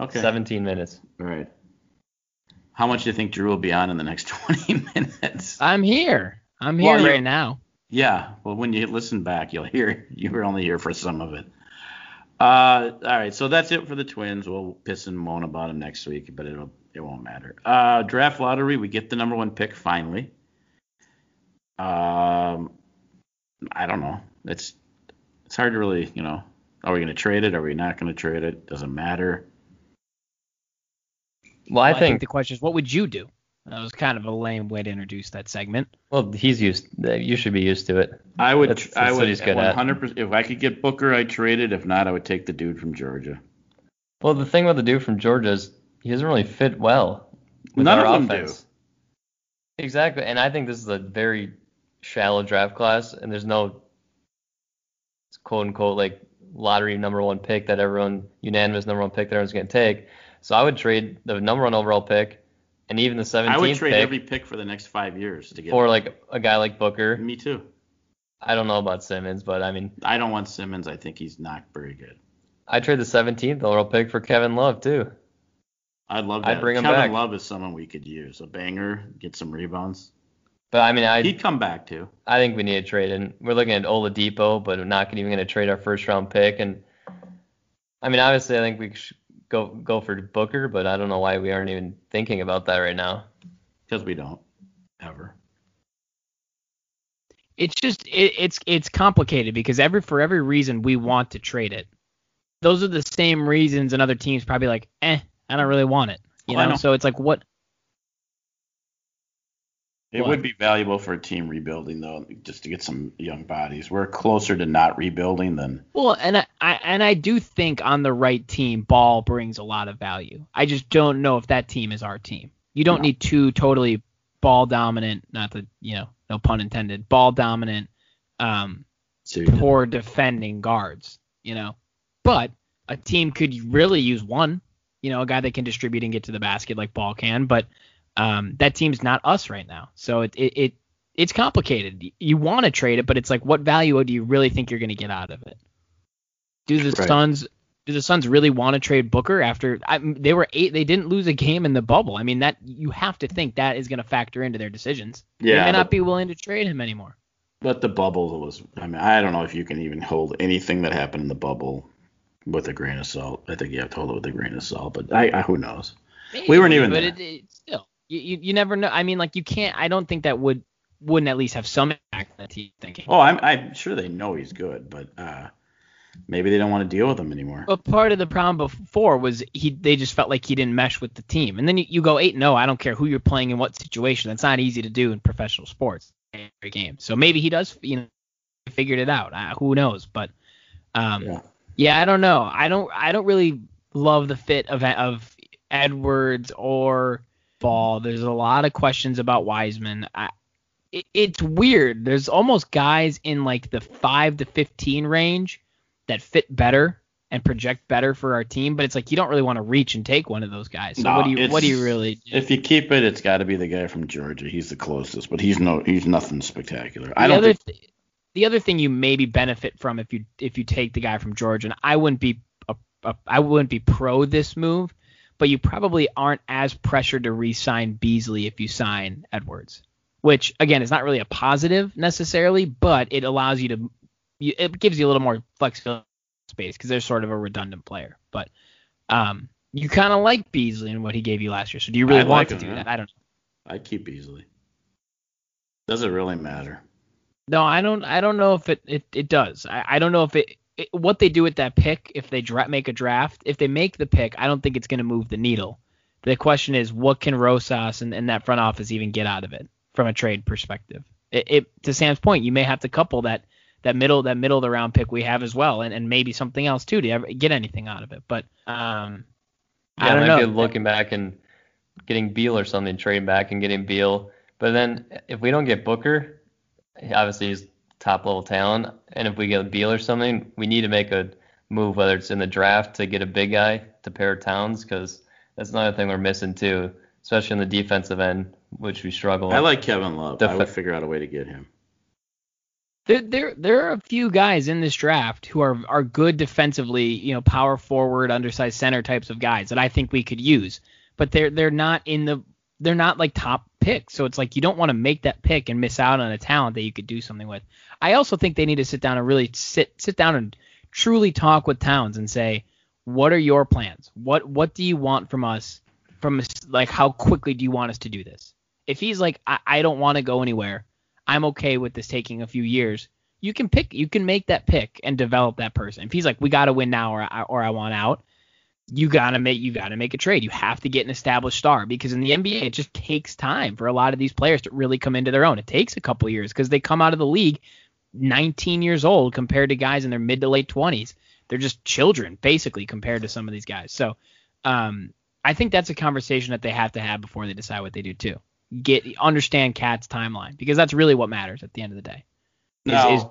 Okay. 17 minutes. All right. How much do you think Drew will be on in the next 20 minutes? I'm here. I'm here Well, right now. Yeah. Well, when you listen back, you'll hear you were only here for some of it. Uh, all right. So that's it for the Twins. We'll piss and moan about them next week, but it'll it won't matter. Uh, draft lottery. We get the number one pick finally. Um, I don't know. It's it's hard to really, you know. Are we going to trade it? Are we not going to trade it? Doesn't matter. Well, I Well, think, the question is, what would you do? That was kind of a lame way to introduce that segment. well, he's used. You should be used to it. I would, That's- I that's what would, he's good 100%. If I could get Booker, I'd trade it. If not, I would take the dude from Georgia. Well, the thing about the dude from Georgia is he doesn't really fit well with None our of them offense. Exactly, and I think this is a very shallow draft class, and there's no quote unquote like lottery number one pick that everyone unanimous number one pick that everyone's gonna take. So I would trade the number one overall pick and even the 17th I would trade pick every pick for the next five years to get. for like a guy like Booker. Me too. I don't know about Simmons, but I mean, I don't want Simmons. I think he's not very good. I trade the 17th overall pick for Kevin Love too. I'd love I'd that. bring him Kevin back. Love is someone we could use. A banger, get some rebounds. But I mean, I He'd come back too. I think we need a trade, and we're looking at Oladipo, but we're not even going to trade our first round pick. And I mean, obviously, I think we should go go for Booker, but I don't know why we aren't even thinking about that right now. Because we don't ever. It's just it, it's it's complicated because every for every reason we want to trade it, those are the same reasons and other team's probably like, eh, I don't really want it. You Oh, I know, know. so it's like what It What? would be valuable for a team rebuilding though, just to get some young bodies. We're closer to not rebuilding than Well, and I, I and I do think on the right team, Ball brings a lot of value. I just don't know if that team is our team. You don't No. need two totally ball dominant, not the you know, no pun intended, ball dominant, um, poor defending guards. You know, but a team could really use one. You know, a guy that can distribute and get to the basket like Ball can. But um, that team's not us right now, so it it, it it's complicated. You want to trade it, but it's like, what value do you really think you're going to get out of it? Do the Right. Suns do the Suns really want to trade Booker after I, they were eight? They didn't lose a game in the bubble. I mean, that you have to think that is going to factor into their decisions. Yeah, they may not be willing to trade him anymore. But the bubble was. I mean, I don't know if you can even hold anything that happened in the bubble with a grain of salt. I think you have to hold it with a grain of salt. But I, I who knows? We weren't even but there. It, it, still, you, you you never know. I mean, like you can't. I don't think that would wouldn't at least have some impact on the team thinking. Oh, I'm I'm sure they know he's good, but uh, maybe they don't want to deal with him anymore. But part of the problem before was he they just felt like he didn't mesh with the team. And then you, you go eight no, I don't care who you're playing in what situation. That's not easy to do in professional sports every game. So maybe he does you know figured it out. Uh, who knows? But um Yeah. yeah. I don't know. I don't I don't really love the fit of of Edwards or Ball. There's a lot of questions about Wiseman. I, it, it's weird. There's almost guys in like the 5 to 15 range that fit better and project better for our team, but it's like you don't really want to reach and take one of those guys. So No, what do you what do you really do? If you keep it, it's got to be the guy from Georgia. He's the closest, but he's no he's nothing spectacular. I the don't other think. th- the other thing you maybe benefit from if you if you take the guy from Georgia, and I wouldn't be a, a, I wouldn't be pro this move, but you probably aren't as pressured to re-sign Beasley if you sign Edwards, which again is not really a positive necessarily, but it allows you to you, it gives you a little more flexibility space because they're sort of a redundant player, but um you kind of like Beasley and what he gave you last year, so do you really I want like to him, do yeah. that? I don't. I keep easily. Does it really matter? No, I don't. I don't know if it it, it does. I, I don't know if it, it what they do with that pick. If they dra- make a draft, if they make the pick, I don't think it's going to move the needle. The question is, what can Rosas and, and that front office even get out of it from a trade perspective? It, it to Sam's point, you may have to couple that that middle that middle of the round pick we have as well, and, and maybe something else too to get anything out of it. But um, Yeah, I don't know. be looking back and getting Beal or something, trading back and getting Beal. But then if we don't get Booker, obviously he's top level talent, and if we get a Beal or something, we need to make a move, whether it's in the draft to get a big guy to pair Towns, because that's another thing we're missing too, especially on the defensive end, which we struggle. I like Kevin Love. The I would figure out a way to get him. There, there, there are a few guys in this draft who are are good defensively, you know, power forward, undersized center types of guys that I think we could use. But they're they're not in the they're not like top picks. So it's like you don't want to make that pick and miss out on a talent that you could do something with. I also think they need to sit down and really sit sit down and truly talk with Towns and say, what are your plans? What what do you want from us? From like how quickly do you want us to do this? If he's like, I, I don't want to go anywhere. I'm okay with this taking a few years. You can pick, you can make that pick and develop that person. If he's like, we got to win now, or or I want out, you gotta make, you gotta make a trade. You have to get an established star because in the NBA it just takes time for a lot of these players to really come into their own. It takes a couple years because they come out of the league 19 years old compared to guys in their mid to late 20s. They're just children basically compared to some of these guys. So, um, I think that's a conversation that they have to have before they decide what they do too. Get understand KAT's timeline because that's really what matters at the end of the day. Is, Now, is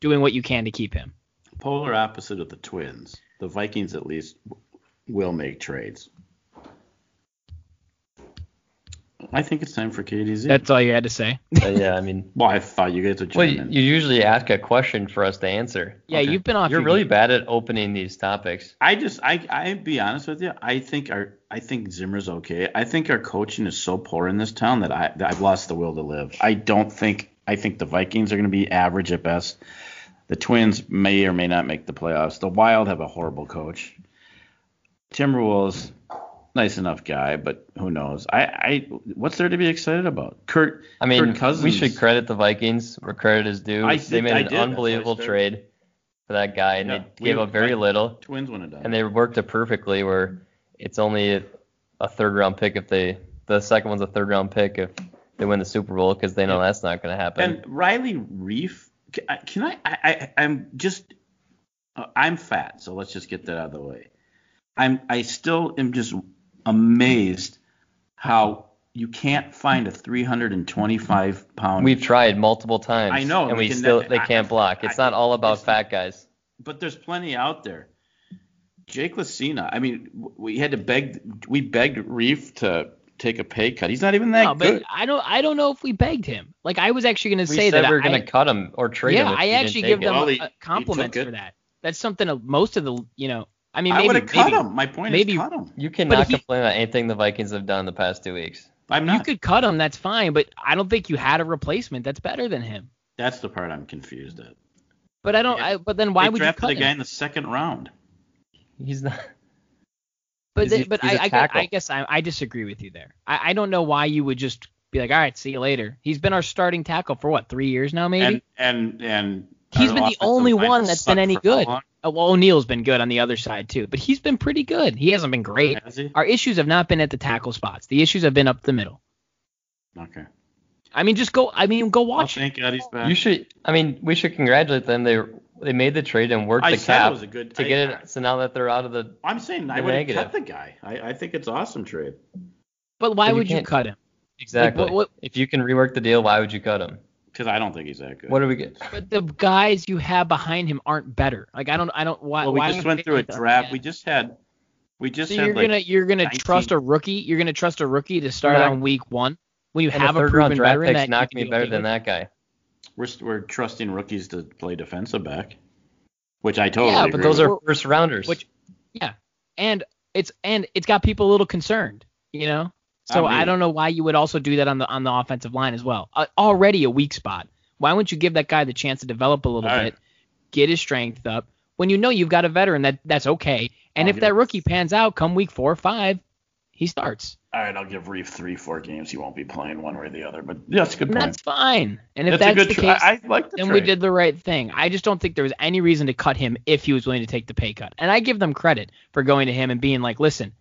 doing what you can to keep him. polar opposite of the Twins, the Vikings at least will make trades. I think it's time for KDZ. That's all you had to say. Uh, yeah, I mean, well, I thought you guys would well, chime you in. you usually ask a question for us to answer. Yeah, Okay. you've been off. You're your really game. bad at opening these topics. I just I I be honest with you. I think our I think Zimmer's okay. I think our coaching is so poor in this town that I that I've lost the will to live. I don't think I think the Vikings are going to be average at best. The Twins may or may not make the playoffs. The Wild have a horrible coach. Timberwolves, nice enough guy, but who knows? I I what's there to be excited about? Kirk I mean, Kirk Cousins. we should credit the Vikings where credit is due. I they did- made I an did, I unbelievable trade for that guy, and Yeah, they gave up very right. little, Twins wouldn't have done. and they worked it perfectly. Where it's only a third round pick if they, the second one's a third round pick if they win the Super Bowl because they know that's not going to happen. And Riley Reiff, can I? Can I, I, I I'm just, uh, I'm fat, so let's just get that out of the way. I'm, I still am just amazed how you can't find a 325 pound. We've tried multiple times. I know, and we we can still ne- they I- can't block. It's I- not all about fat guys. but there's plenty out there. Jake Lucina, I mean, we had to beg, we begged Reiff to take a pay cut. He's not even that No, but good. I don't. I don't know if we begged him. Like I was actually going to say that we were I, going to cut him or trade yeah, him. Yeah, I actually give them Well, he- compliments for that. That's something most of the, you know, I mean, maybe, I would have cut maybe him. My point maybe- is cut him. You cannot if he- complain about anything the Vikings have done the past two weeks. I'm not. you could cut him. That's fine, but I don't think you had a replacement that's better than him. That's the part I'm confused at. But I don't. Yeah. I, but then why they would you drafted cut a guy him? in the second round. He's not. But He's then, a- but he's I, a I, gu- tackle. I guess I, I disagree with you there. I, I don't know why you would just be like, all right, see you later. He's been our starting tackle for what three years now, maybe. And and and He's our been the only one that's been any for how good. Long? Oh, well, O'Neill's been good on the other side too, but he's been pretty good. He hasn't been great. Has he? Our issues have not been at the tackle spots. The issues have been up the middle. Okay. I mean, just go. I mean, go watch. it. thank God he's back. You should. I mean, we should congratulate them. They they made the trade and worked I the said it cap was a good- to I- get it. So now that they're out of the, I'm saying I would have negative. cut the guy. I, I think it's awesome trade. But why But would you can't- cut him? exactly. what- what- if you can rework the deal, why would you cut him? Because I don't think he's that good. What do we get? But the guys you have behind him aren't better. Like I don't. I don't. Why? well, we why just went through a draft. Yeah. We just had. We just So had you're like. gonna you're gonna 19 trust a rookie? You're gonna trust a rookie to start not- on week one when you And have the a third proven round draft veteran pick's that not you gonna be be better than that guy. We're we're trusting rookies to play defensive back, which I totally. Yeah, agree But those with. are first rounders. Which, yeah, and it's and it's got people a little concerned, you know. So I I, don't know why you would also do that on the on the offensive line as well. Uh, already a weak spot. Why wouldn't you give that guy the chance to develop a little bit, right. get his strength up? When you know you've got a veteran, that that's okay. And I'll if that rookie pans out come week four or five, he starts. All right, I'll give Reiff three, four games. He won't be playing one way or the other. But yeah, that's a good point. that's fine. And if That's a that's, good the tra- case, I, I like the then trade. we did the right thing. I just don't think there was any reason to cut him if he was willing to take the pay cut. And I give them credit for going to him and being like, listen,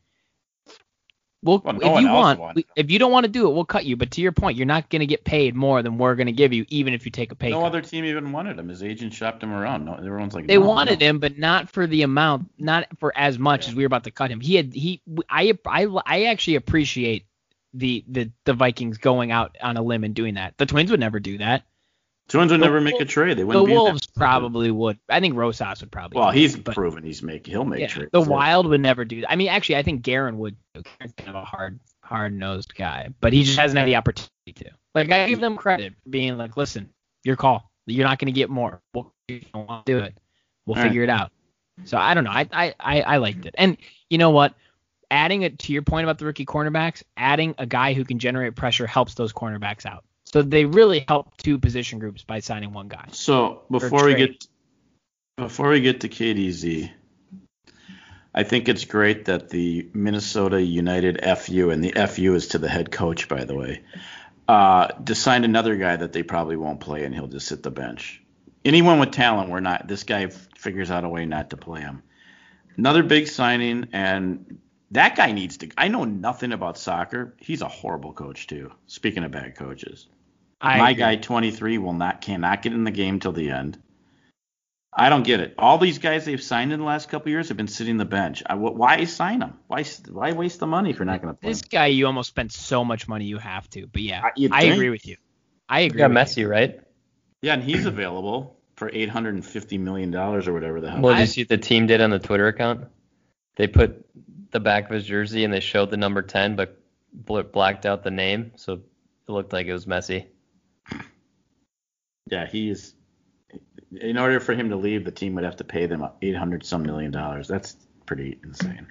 we'll, Well, no if you want, we, if you don't want to do it, we'll cut you. But to your point, you're not going to get paid more than we're going to give you, even if you take a pay No cut. other team even wanted him. His agent shopped him around. No, everyone's like, They no, wanted no. him, but not for the amount, not for as much as we were about to cut him. He had he, I, I, I actually appreciate the the the Vikings going out on a limb and doing that. The Twins would never do that. Twins would The never make a trade. They wouldn't that Wolves probably would. I think Rosas would probably. Well, he's it, proven he's make he'll make Yeah, trades. the Wild would never do that. I mean, actually, I think Guerin would. Guerin's kind of a hard, hard-nosed guy, but he just hasn't had the opportunity to. Like, I give them credit for being like, listen, your call. You're not going to get more. We'll, you don't want to do it, we'll All right. figure it out. So I don't know. I, I, I, I liked it. And you know what? Adding it to your point about the rookie cornerbacks, adding a guy who can generate pressure helps those cornerbacks out. So they really help two position groups by signing one guy. So before we get before we get to KDZ, I think it's great that the Minnesota United FU and the FU is to the head coach, by the way, uh, to sign another guy that they probably won't play and he'll just sit the bench. Anyone with talent, we're not. This guy f- figures out a way not to play him. Another big signing, and that guy needs to. I know nothing about soccer. He's a horrible coach too. Speaking of bad coaches. I My agree. guy 23 will not cannot get in the game till the end. I don't get it. All these guys they've signed in the last couple years have been sitting the bench. I, why sign them? Why why waste the money if you're not going to play? This guy, you almost spent so much money you have to. But yeah, I- I agree with you. I agree. got with Messi, right? Yeah, and he's available for 850 million dollars or whatever the hell. Well, did you see what the team did on the Twitter account? They put the back of his jersey and they showed the number 10, but bl- blacked out the name, so it looked like it was Messi. Yeah, he's. In order for him to leave, the team would have to pay them 800 some million dollars. That's pretty insane.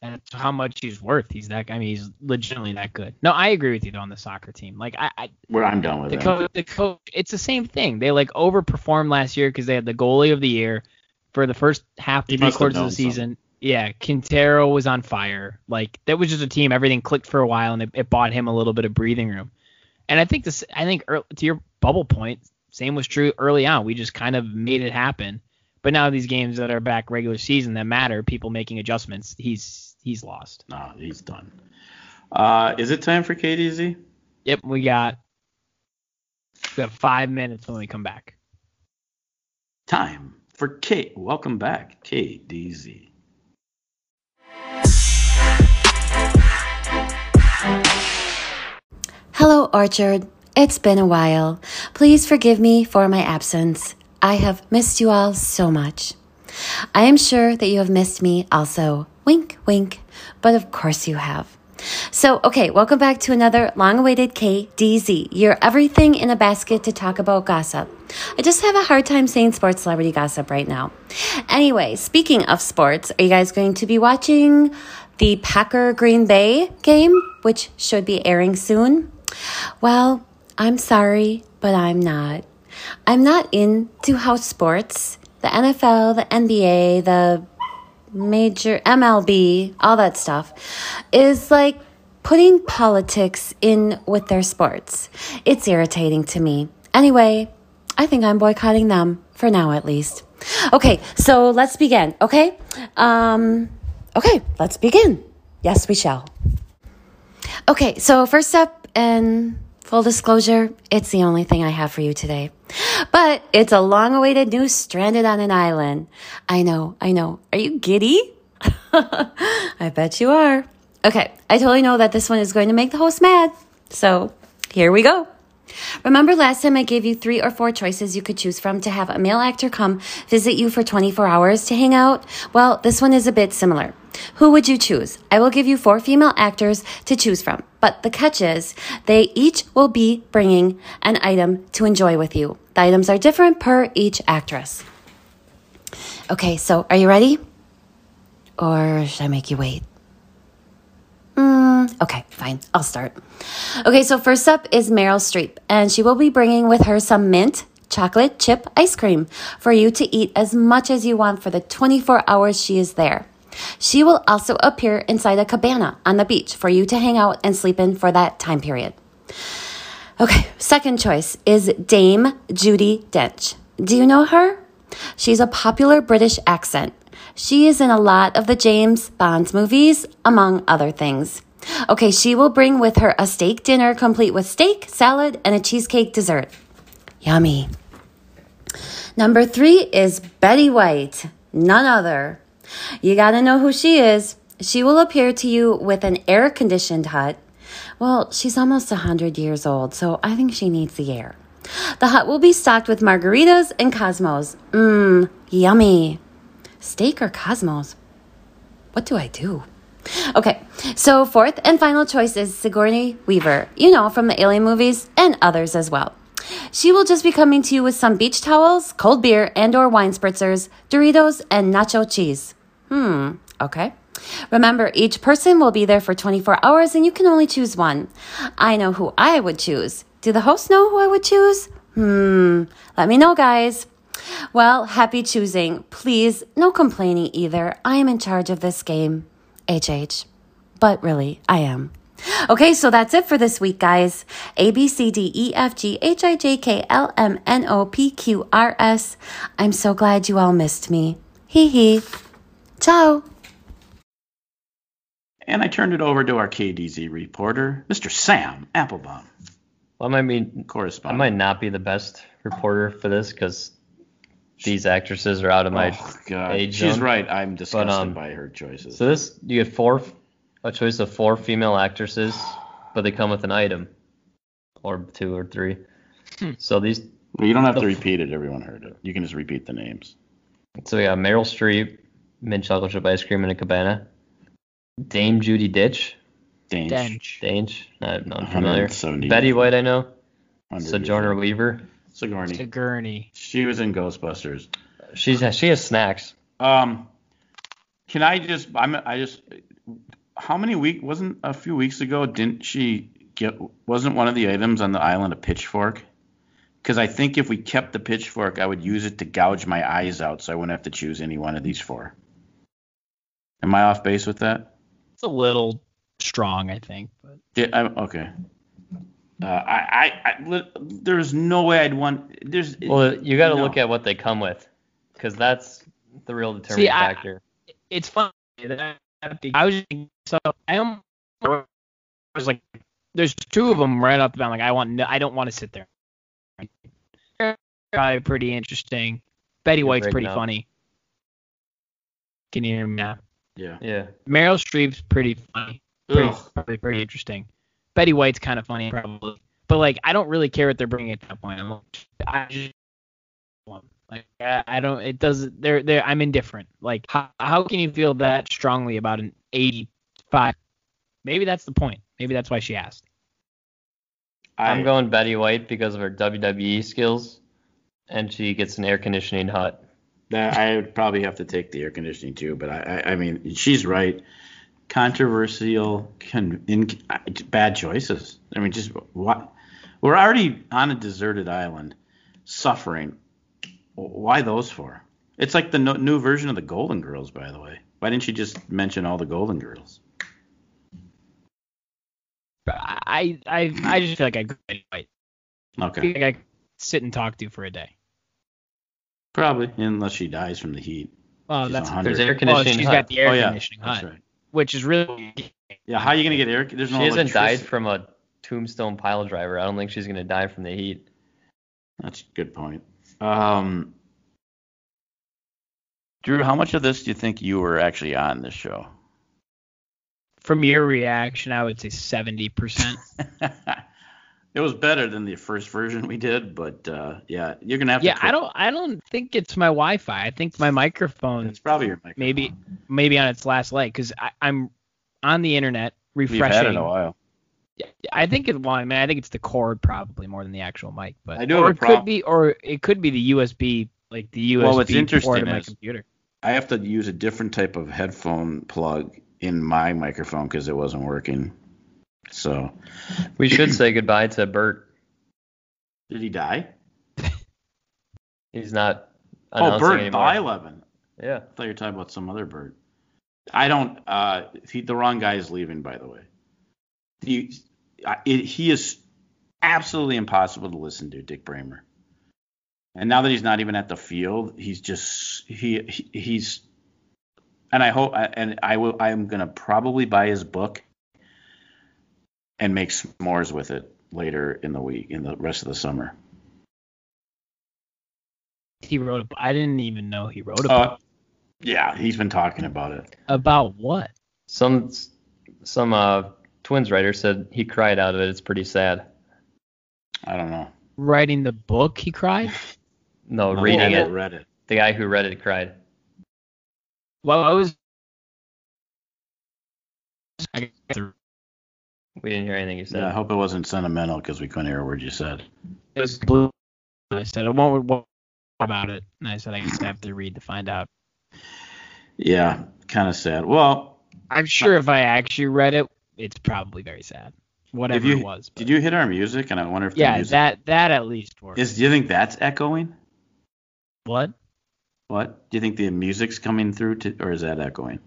That's how much he's worth. He's that. I mean, he's legitimately that good. No, I agree with you though on the soccer team. Like I, I Where I'm done with the coach, the coach, it's the same thing. They like overperformed last year because they had the goalie of the year for the first half, three quarters of the season. Yeah, Quintero was on fire. Like that was just a team. Everything clicked for a while, and it, it bought him a little bit of breathing room. And I think this. I think ear- to your bubble point, same was true early on. We just kind of made it happen. But now these games that are back regular season that matter, people making adjustments. He's he's lost. No, he's done. Uh, is it time for KDZ? Yep, we got we have five minutes when we come back. Time for K. Welcome back, KDZ. Hello, Orchard. It's been a while. Please forgive me for my absence. I have missed you all so much. I am sure that you have missed me also. Wink, wink. But of course you have. So, okay, welcome back to another long awaited KDZ, your everything in a basket to talk about gossip. I just have a hard time saying sports celebrity gossip right now. Anyway, speaking of sports, are you guys going to be watching the Packer Green Bay game, which should be airing soon? Well, I'm sorry, but I'm not. I'm not into house sports. The NFL, the NBA, the major MLB, all that stuff is like putting politics in with their sports. It's irritating to me. Anyway, I think I'm boycotting them for now at least. Okay, so let's begin, okay? Um okay, let's begin. Yes, we shall. Okay, so first up and full disclosure, it's the only thing I have for you today. But it's a long awaited news stranded on an island. I know, I know. Are you giddy? I bet you are. Okay, I totally know that this one is going to make the host mad. So here we go. Remember last time I gave you three or four choices you could choose from to have a male actor come visit you for 24 hours to hang out? Well, this one is a bit similar. Who would you choose? I will give you four female actors to choose from, but the catch is they each will be bringing an item to enjoy with you. The items are different per each actress. Okay, so are you ready? Or should I make you wait? Okay, fine. I'll start. Okay, so first up is Meryl Streep, and she will be bringing with her some mint chocolate chip ice cream for you to eat as much as you want for the 24 hours she is there. She will also appear inside a cabana on the beach for you to hang out and sleep in for that time period. Okay, second choice is Dame Judi Dench. Do you know her? She's a popular British accent. She is in a lot of the James Bond movies, among other things. Okay, she will bring with her a steak dinner complete with steak, salad, and a cheesecake dessert. Yummy. Number three is Betty White, none other. You gotta know who she is. She will appear to you with an air conditioned hut. Well, she's almost a 100 years old, so I think she needs the air. The hut will be stocked with margaritas and Cosmos. Mmm, yummy. Steak or Cosmos? What do I do? Okay, so fourth and final choice is Sigourney Weaver, you know, from the Alien movies and others as well. She will just be coming to you with some beach towels, cold beer and or wine spritzers, Doritos, and nacho cheese. Hmm, okay. Remember, each person will be there for 24 hours and you can only choose one. I know who I would choose. Do the hosts know who I would choose? Hmm, let me know, guys. Well, happy choosing. Please, no complaining either. I am in charge of this game. HH. But really, I am. Okay, so that's it for this week, guys. A, B, C, D, E, F, G, H, I, J, K, L, M, N, O, P, Q, R, S. I'm so glad you all missed me. Hee hee. Ciao. And I turned it over to our KDZ reporter, Mr. Sam Applebaum, Well, I might mean, I correspondent. I might not be the best reporter for this because these actresses are out of my oh, God. age She's zone. right. I'm disgusted um, by her choices. So this, you get four, a choice of four female actresses, but they come with an item, or two or three. Hmm. So these, Well, you don't have to repeat it. Everyone heard it. You can just repeat the names. so we got Meryl Streep, mint chocolate chip ice cream in a cabana, Dame Judy Ditch, Dange. Dench. Dange, I'm not familiar. Betty White, I know. 100 years Sojourner. Weaver. Sigourney. Sigourney. She was in Ghostbusters. She's she has snacks. Um, can I just? I'm. I just. How many week? Wasn't a few weeks ago? Didn't she get? Wasn't one of the items on the island a pitchfork? Because I think if we kept the pitchfork, I would use it to gouge my eyes out, so I wouldn't have to choose any one of these four. Am I off base with that? It's a little strong, I think. But Yeah. I'm, okay. Uh, I, I, I, there's no way I'd want. There's. Well, you got to no. look at what they come with, because that's the real determining See, I- factor. it's funny that I was thinking, so I am I was like there's two of them right off the bat. Like I want, no, I don't want to sit there. Probably pretty interesting. Betty You're White's pretty up. funny. Can you hear me now? Yeah. Yeah. Meryl Streep's pretty funny. Pretty, Ugh. probably pretty interesting. Betty White's kind of funny, probably. But like, I don't really care what they're bringing at that point. I'm like, I just like I, I don't. It doesn't. They're they're. I'm indifferent. Like, how how can you feel that strongly about an 85? Maybe that's the point. Maybe that's why she asked. I, I'm going Betty White because of her WWE skills, and she gets an air conditioning hut. That I would probably have to take the air conditioning too, but I, I, I mean, she's right. Controversial, con, in, bad choices. I mean, just what? We're already on a deserted island, suffering. Why those for? It's like the no, new version of the Golden Girls, by the way. Why didn't you just mention all the Golden Girls? I I I just feel like I go Betty White. I Okay, feel like I could sit and talk to you for a day. probably unless she dies from the heat. Well, She's that's 100. There's air well, conditioning she's hut. got the air oh yeah, conditioning that's right. Which is really Yeah, how are you gonna get air? There's no. she hasn't died from a tombstone pile driver. I don't think she's gonna die from the heat. That's a good point. Um, Drew, how much of this do you think you were actually on this show? from your reaction, I would say 70%. it was better than the first version we did, but uh, yeah, you're gonna have yeah, to. Yeah, I don't I don't think it's my Wi-Fi. I think my microphone It's probably your microphone. maybe maybe on its last leg because I'm on the internet We've refreshing. had it a while. Yeah, I think it. Well, I mean, I think it's the cord probably more than the actual mic. But I do or it could be, or it could be the USB, like the USB Well, what's port interesting of my computer. I have to use a different type of headphone plug in my microphone because it wasn't working. So, We should say goodbye to Bert. did he die? He's not Oh, announcing Bert anymore. Blyleven. Yeah. I thought you were talking about some other bird. I don't. Uh, he, the wrong guy is leaving, by the way. You, I, it, he is absolutely impossible to listen to, Dick Bremer. And now that he's not even at the field, he's just he, he he's. And I hope, and I will. I am gonna probably buy his book and make s'mores with it later in the week, in the rest of the summer. He wrote a. I didn't even know he wrote a Uh, book. yeah, he's been talking about it. about what? Some some uh twins writer said he cried out of it. It's pretty sad. I don't know. Writing the book, he cried. No, No, reading it. read it. The guy who read it cried. Well, I was. I got the- We didn't hear anything you said. Yeah, I hope it wasn't sentimental because we couldn't hear a word you said. It was blue. I said, I won't what about it. And I said, I guess I have to read to find out. Yeah, kind of sad. Well, I'm sure if I actually read it, it's probably very sad. Whatever you- it was. did you hit our music? And I wonder if the Yeah, music that that at least works. is. Do you think that's echoing? what? What? Do you think the music's coming through to, or is that echoing?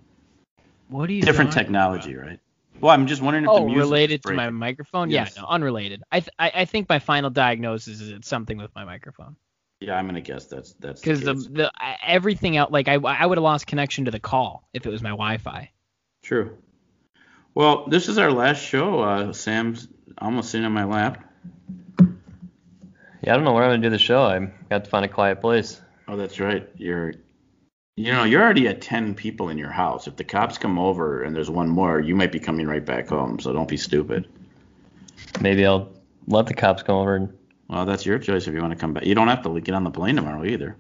What are you? Different technology, about? right? Well, I'm just wondering if the Oh, music related to my microphone? Yes. Yeah, no, unrelated. I, th- I I think my final diagnosis is it's something with my microphone Yeah, I'm gonna guess that's that's because the, case. the I- everything out like I I would have lost connection to the call if it was my Wi-Fi. true. Well, this is our last show. Uh, Sam's almost sitting on my lap. Yeah, I don't know where I'm gonna do the show. I got to find a quiet place. Oh, that's right. You're, you know, you're already at ten people in your house. If the cops come over and there's one more, you might be coming right back home. So don't be stupid. Maybe I'll let the cops come over and Well, that's your choice if you want to come back. You don't have to get on the plane tomorrow either.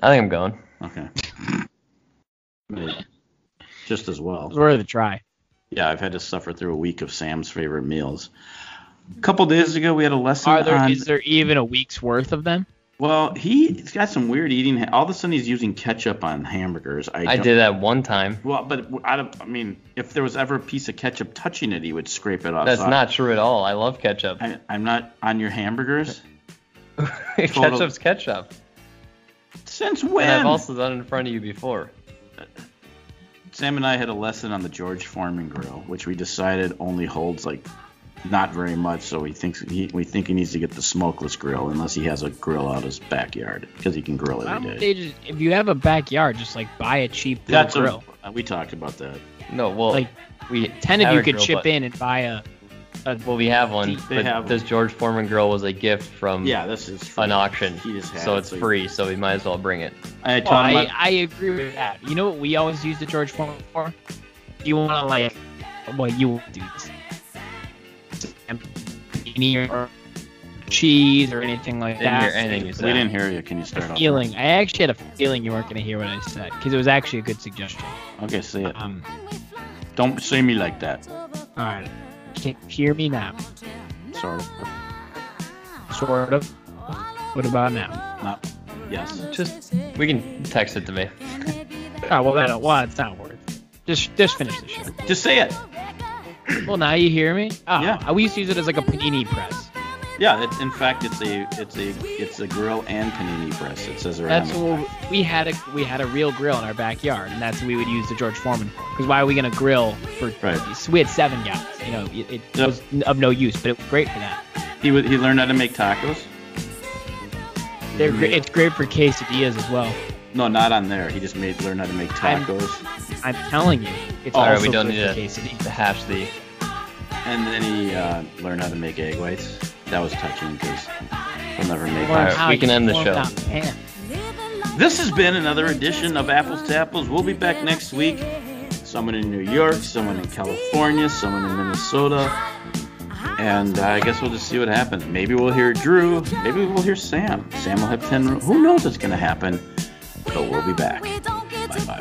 I think I'm going. Okay. Just as well. It's worth a try. Yeah, I've had to suffer through a week of Sam's favorite meals. A couple days ago, we had a lesson Are there on. is there even a week's worth of them? Well, he's got some weird eating. All of a sudden, he's using ketchup on hamburgers. I, I did that one time. Well, but I, don't, I mean, if there was ever a piece of ketchup touching it, he would scrape it off. That's So I- not true at all. I love ketchup. I, I'm not on your hamburgers. Ketchup's ketchup. Since And when? I've also done it in front of you before. Sam and I had a lesson on the George Foreman grill, which we decided only holds like not very much. So we think he, we think he needs to get the smokeless grill, unless he has a grill out his backyard because he can grill Why every don't day. they just, if you have a backyard, just like buy a cheap little That's grill. a, Uh, we talked about that. No, well, Like, we Ten of you could grill, chip but- in and buy a. a Well, we have one, They but have this George Foreman grill was a gift from Yeah, this is free. an auction, He just had so it, it's so free. So we might as well bring it. I told I, I- I agree with that. You know what we always use the George Foreman for? You want to like, well, you do panini or cheese or anything like Didn't hear that. anything you we didn't hear you. Can you start off? Feeling. I actually had a feeling you weren't going to hear what I said because it was actually a good suggestion. Okay, say it. Um, Don't say me like that. all right. Can you hear me now? Sort of. Sort of. What about now? Not. Yes. Just we can text it to me. Oh well, that well, it's not worth. It. Just just finish the show. Just say it. Well, now you hear me. Oh, Yeah. We used to use it as like a panini press. Yeah. It, in fact, it's a it's a it's a grill and panini press. It says around. That's what we had a we had a real grill in our backyard, and that's what we would use the George Foreman for. Because why are we gonna grill for? Right. We had seven guys. You know, it, it Yep. was of no use, but it was great for that. He would he learned how to make tacos. They're gre- it's great for quesadillas as well. No, not on there. He just made learn how to make I'm- tacos, I'm telling you, it's All right, also we don't need for to, to hash the. and then he uh, learned how to make egg whites. That was touching because he'll never make. Learn right, how we can end the show. This has been another edition of Apples to Apples. We'll be back next week. Someone in New York, someone in California, someone in Minnesota. And uh, I guess we'll just see what happens. Maybe we'll hear Drew. Maybe we'll hear Sam. Sam will have 10. Who knows what's going to happen? But we'll be back. Bye-bye.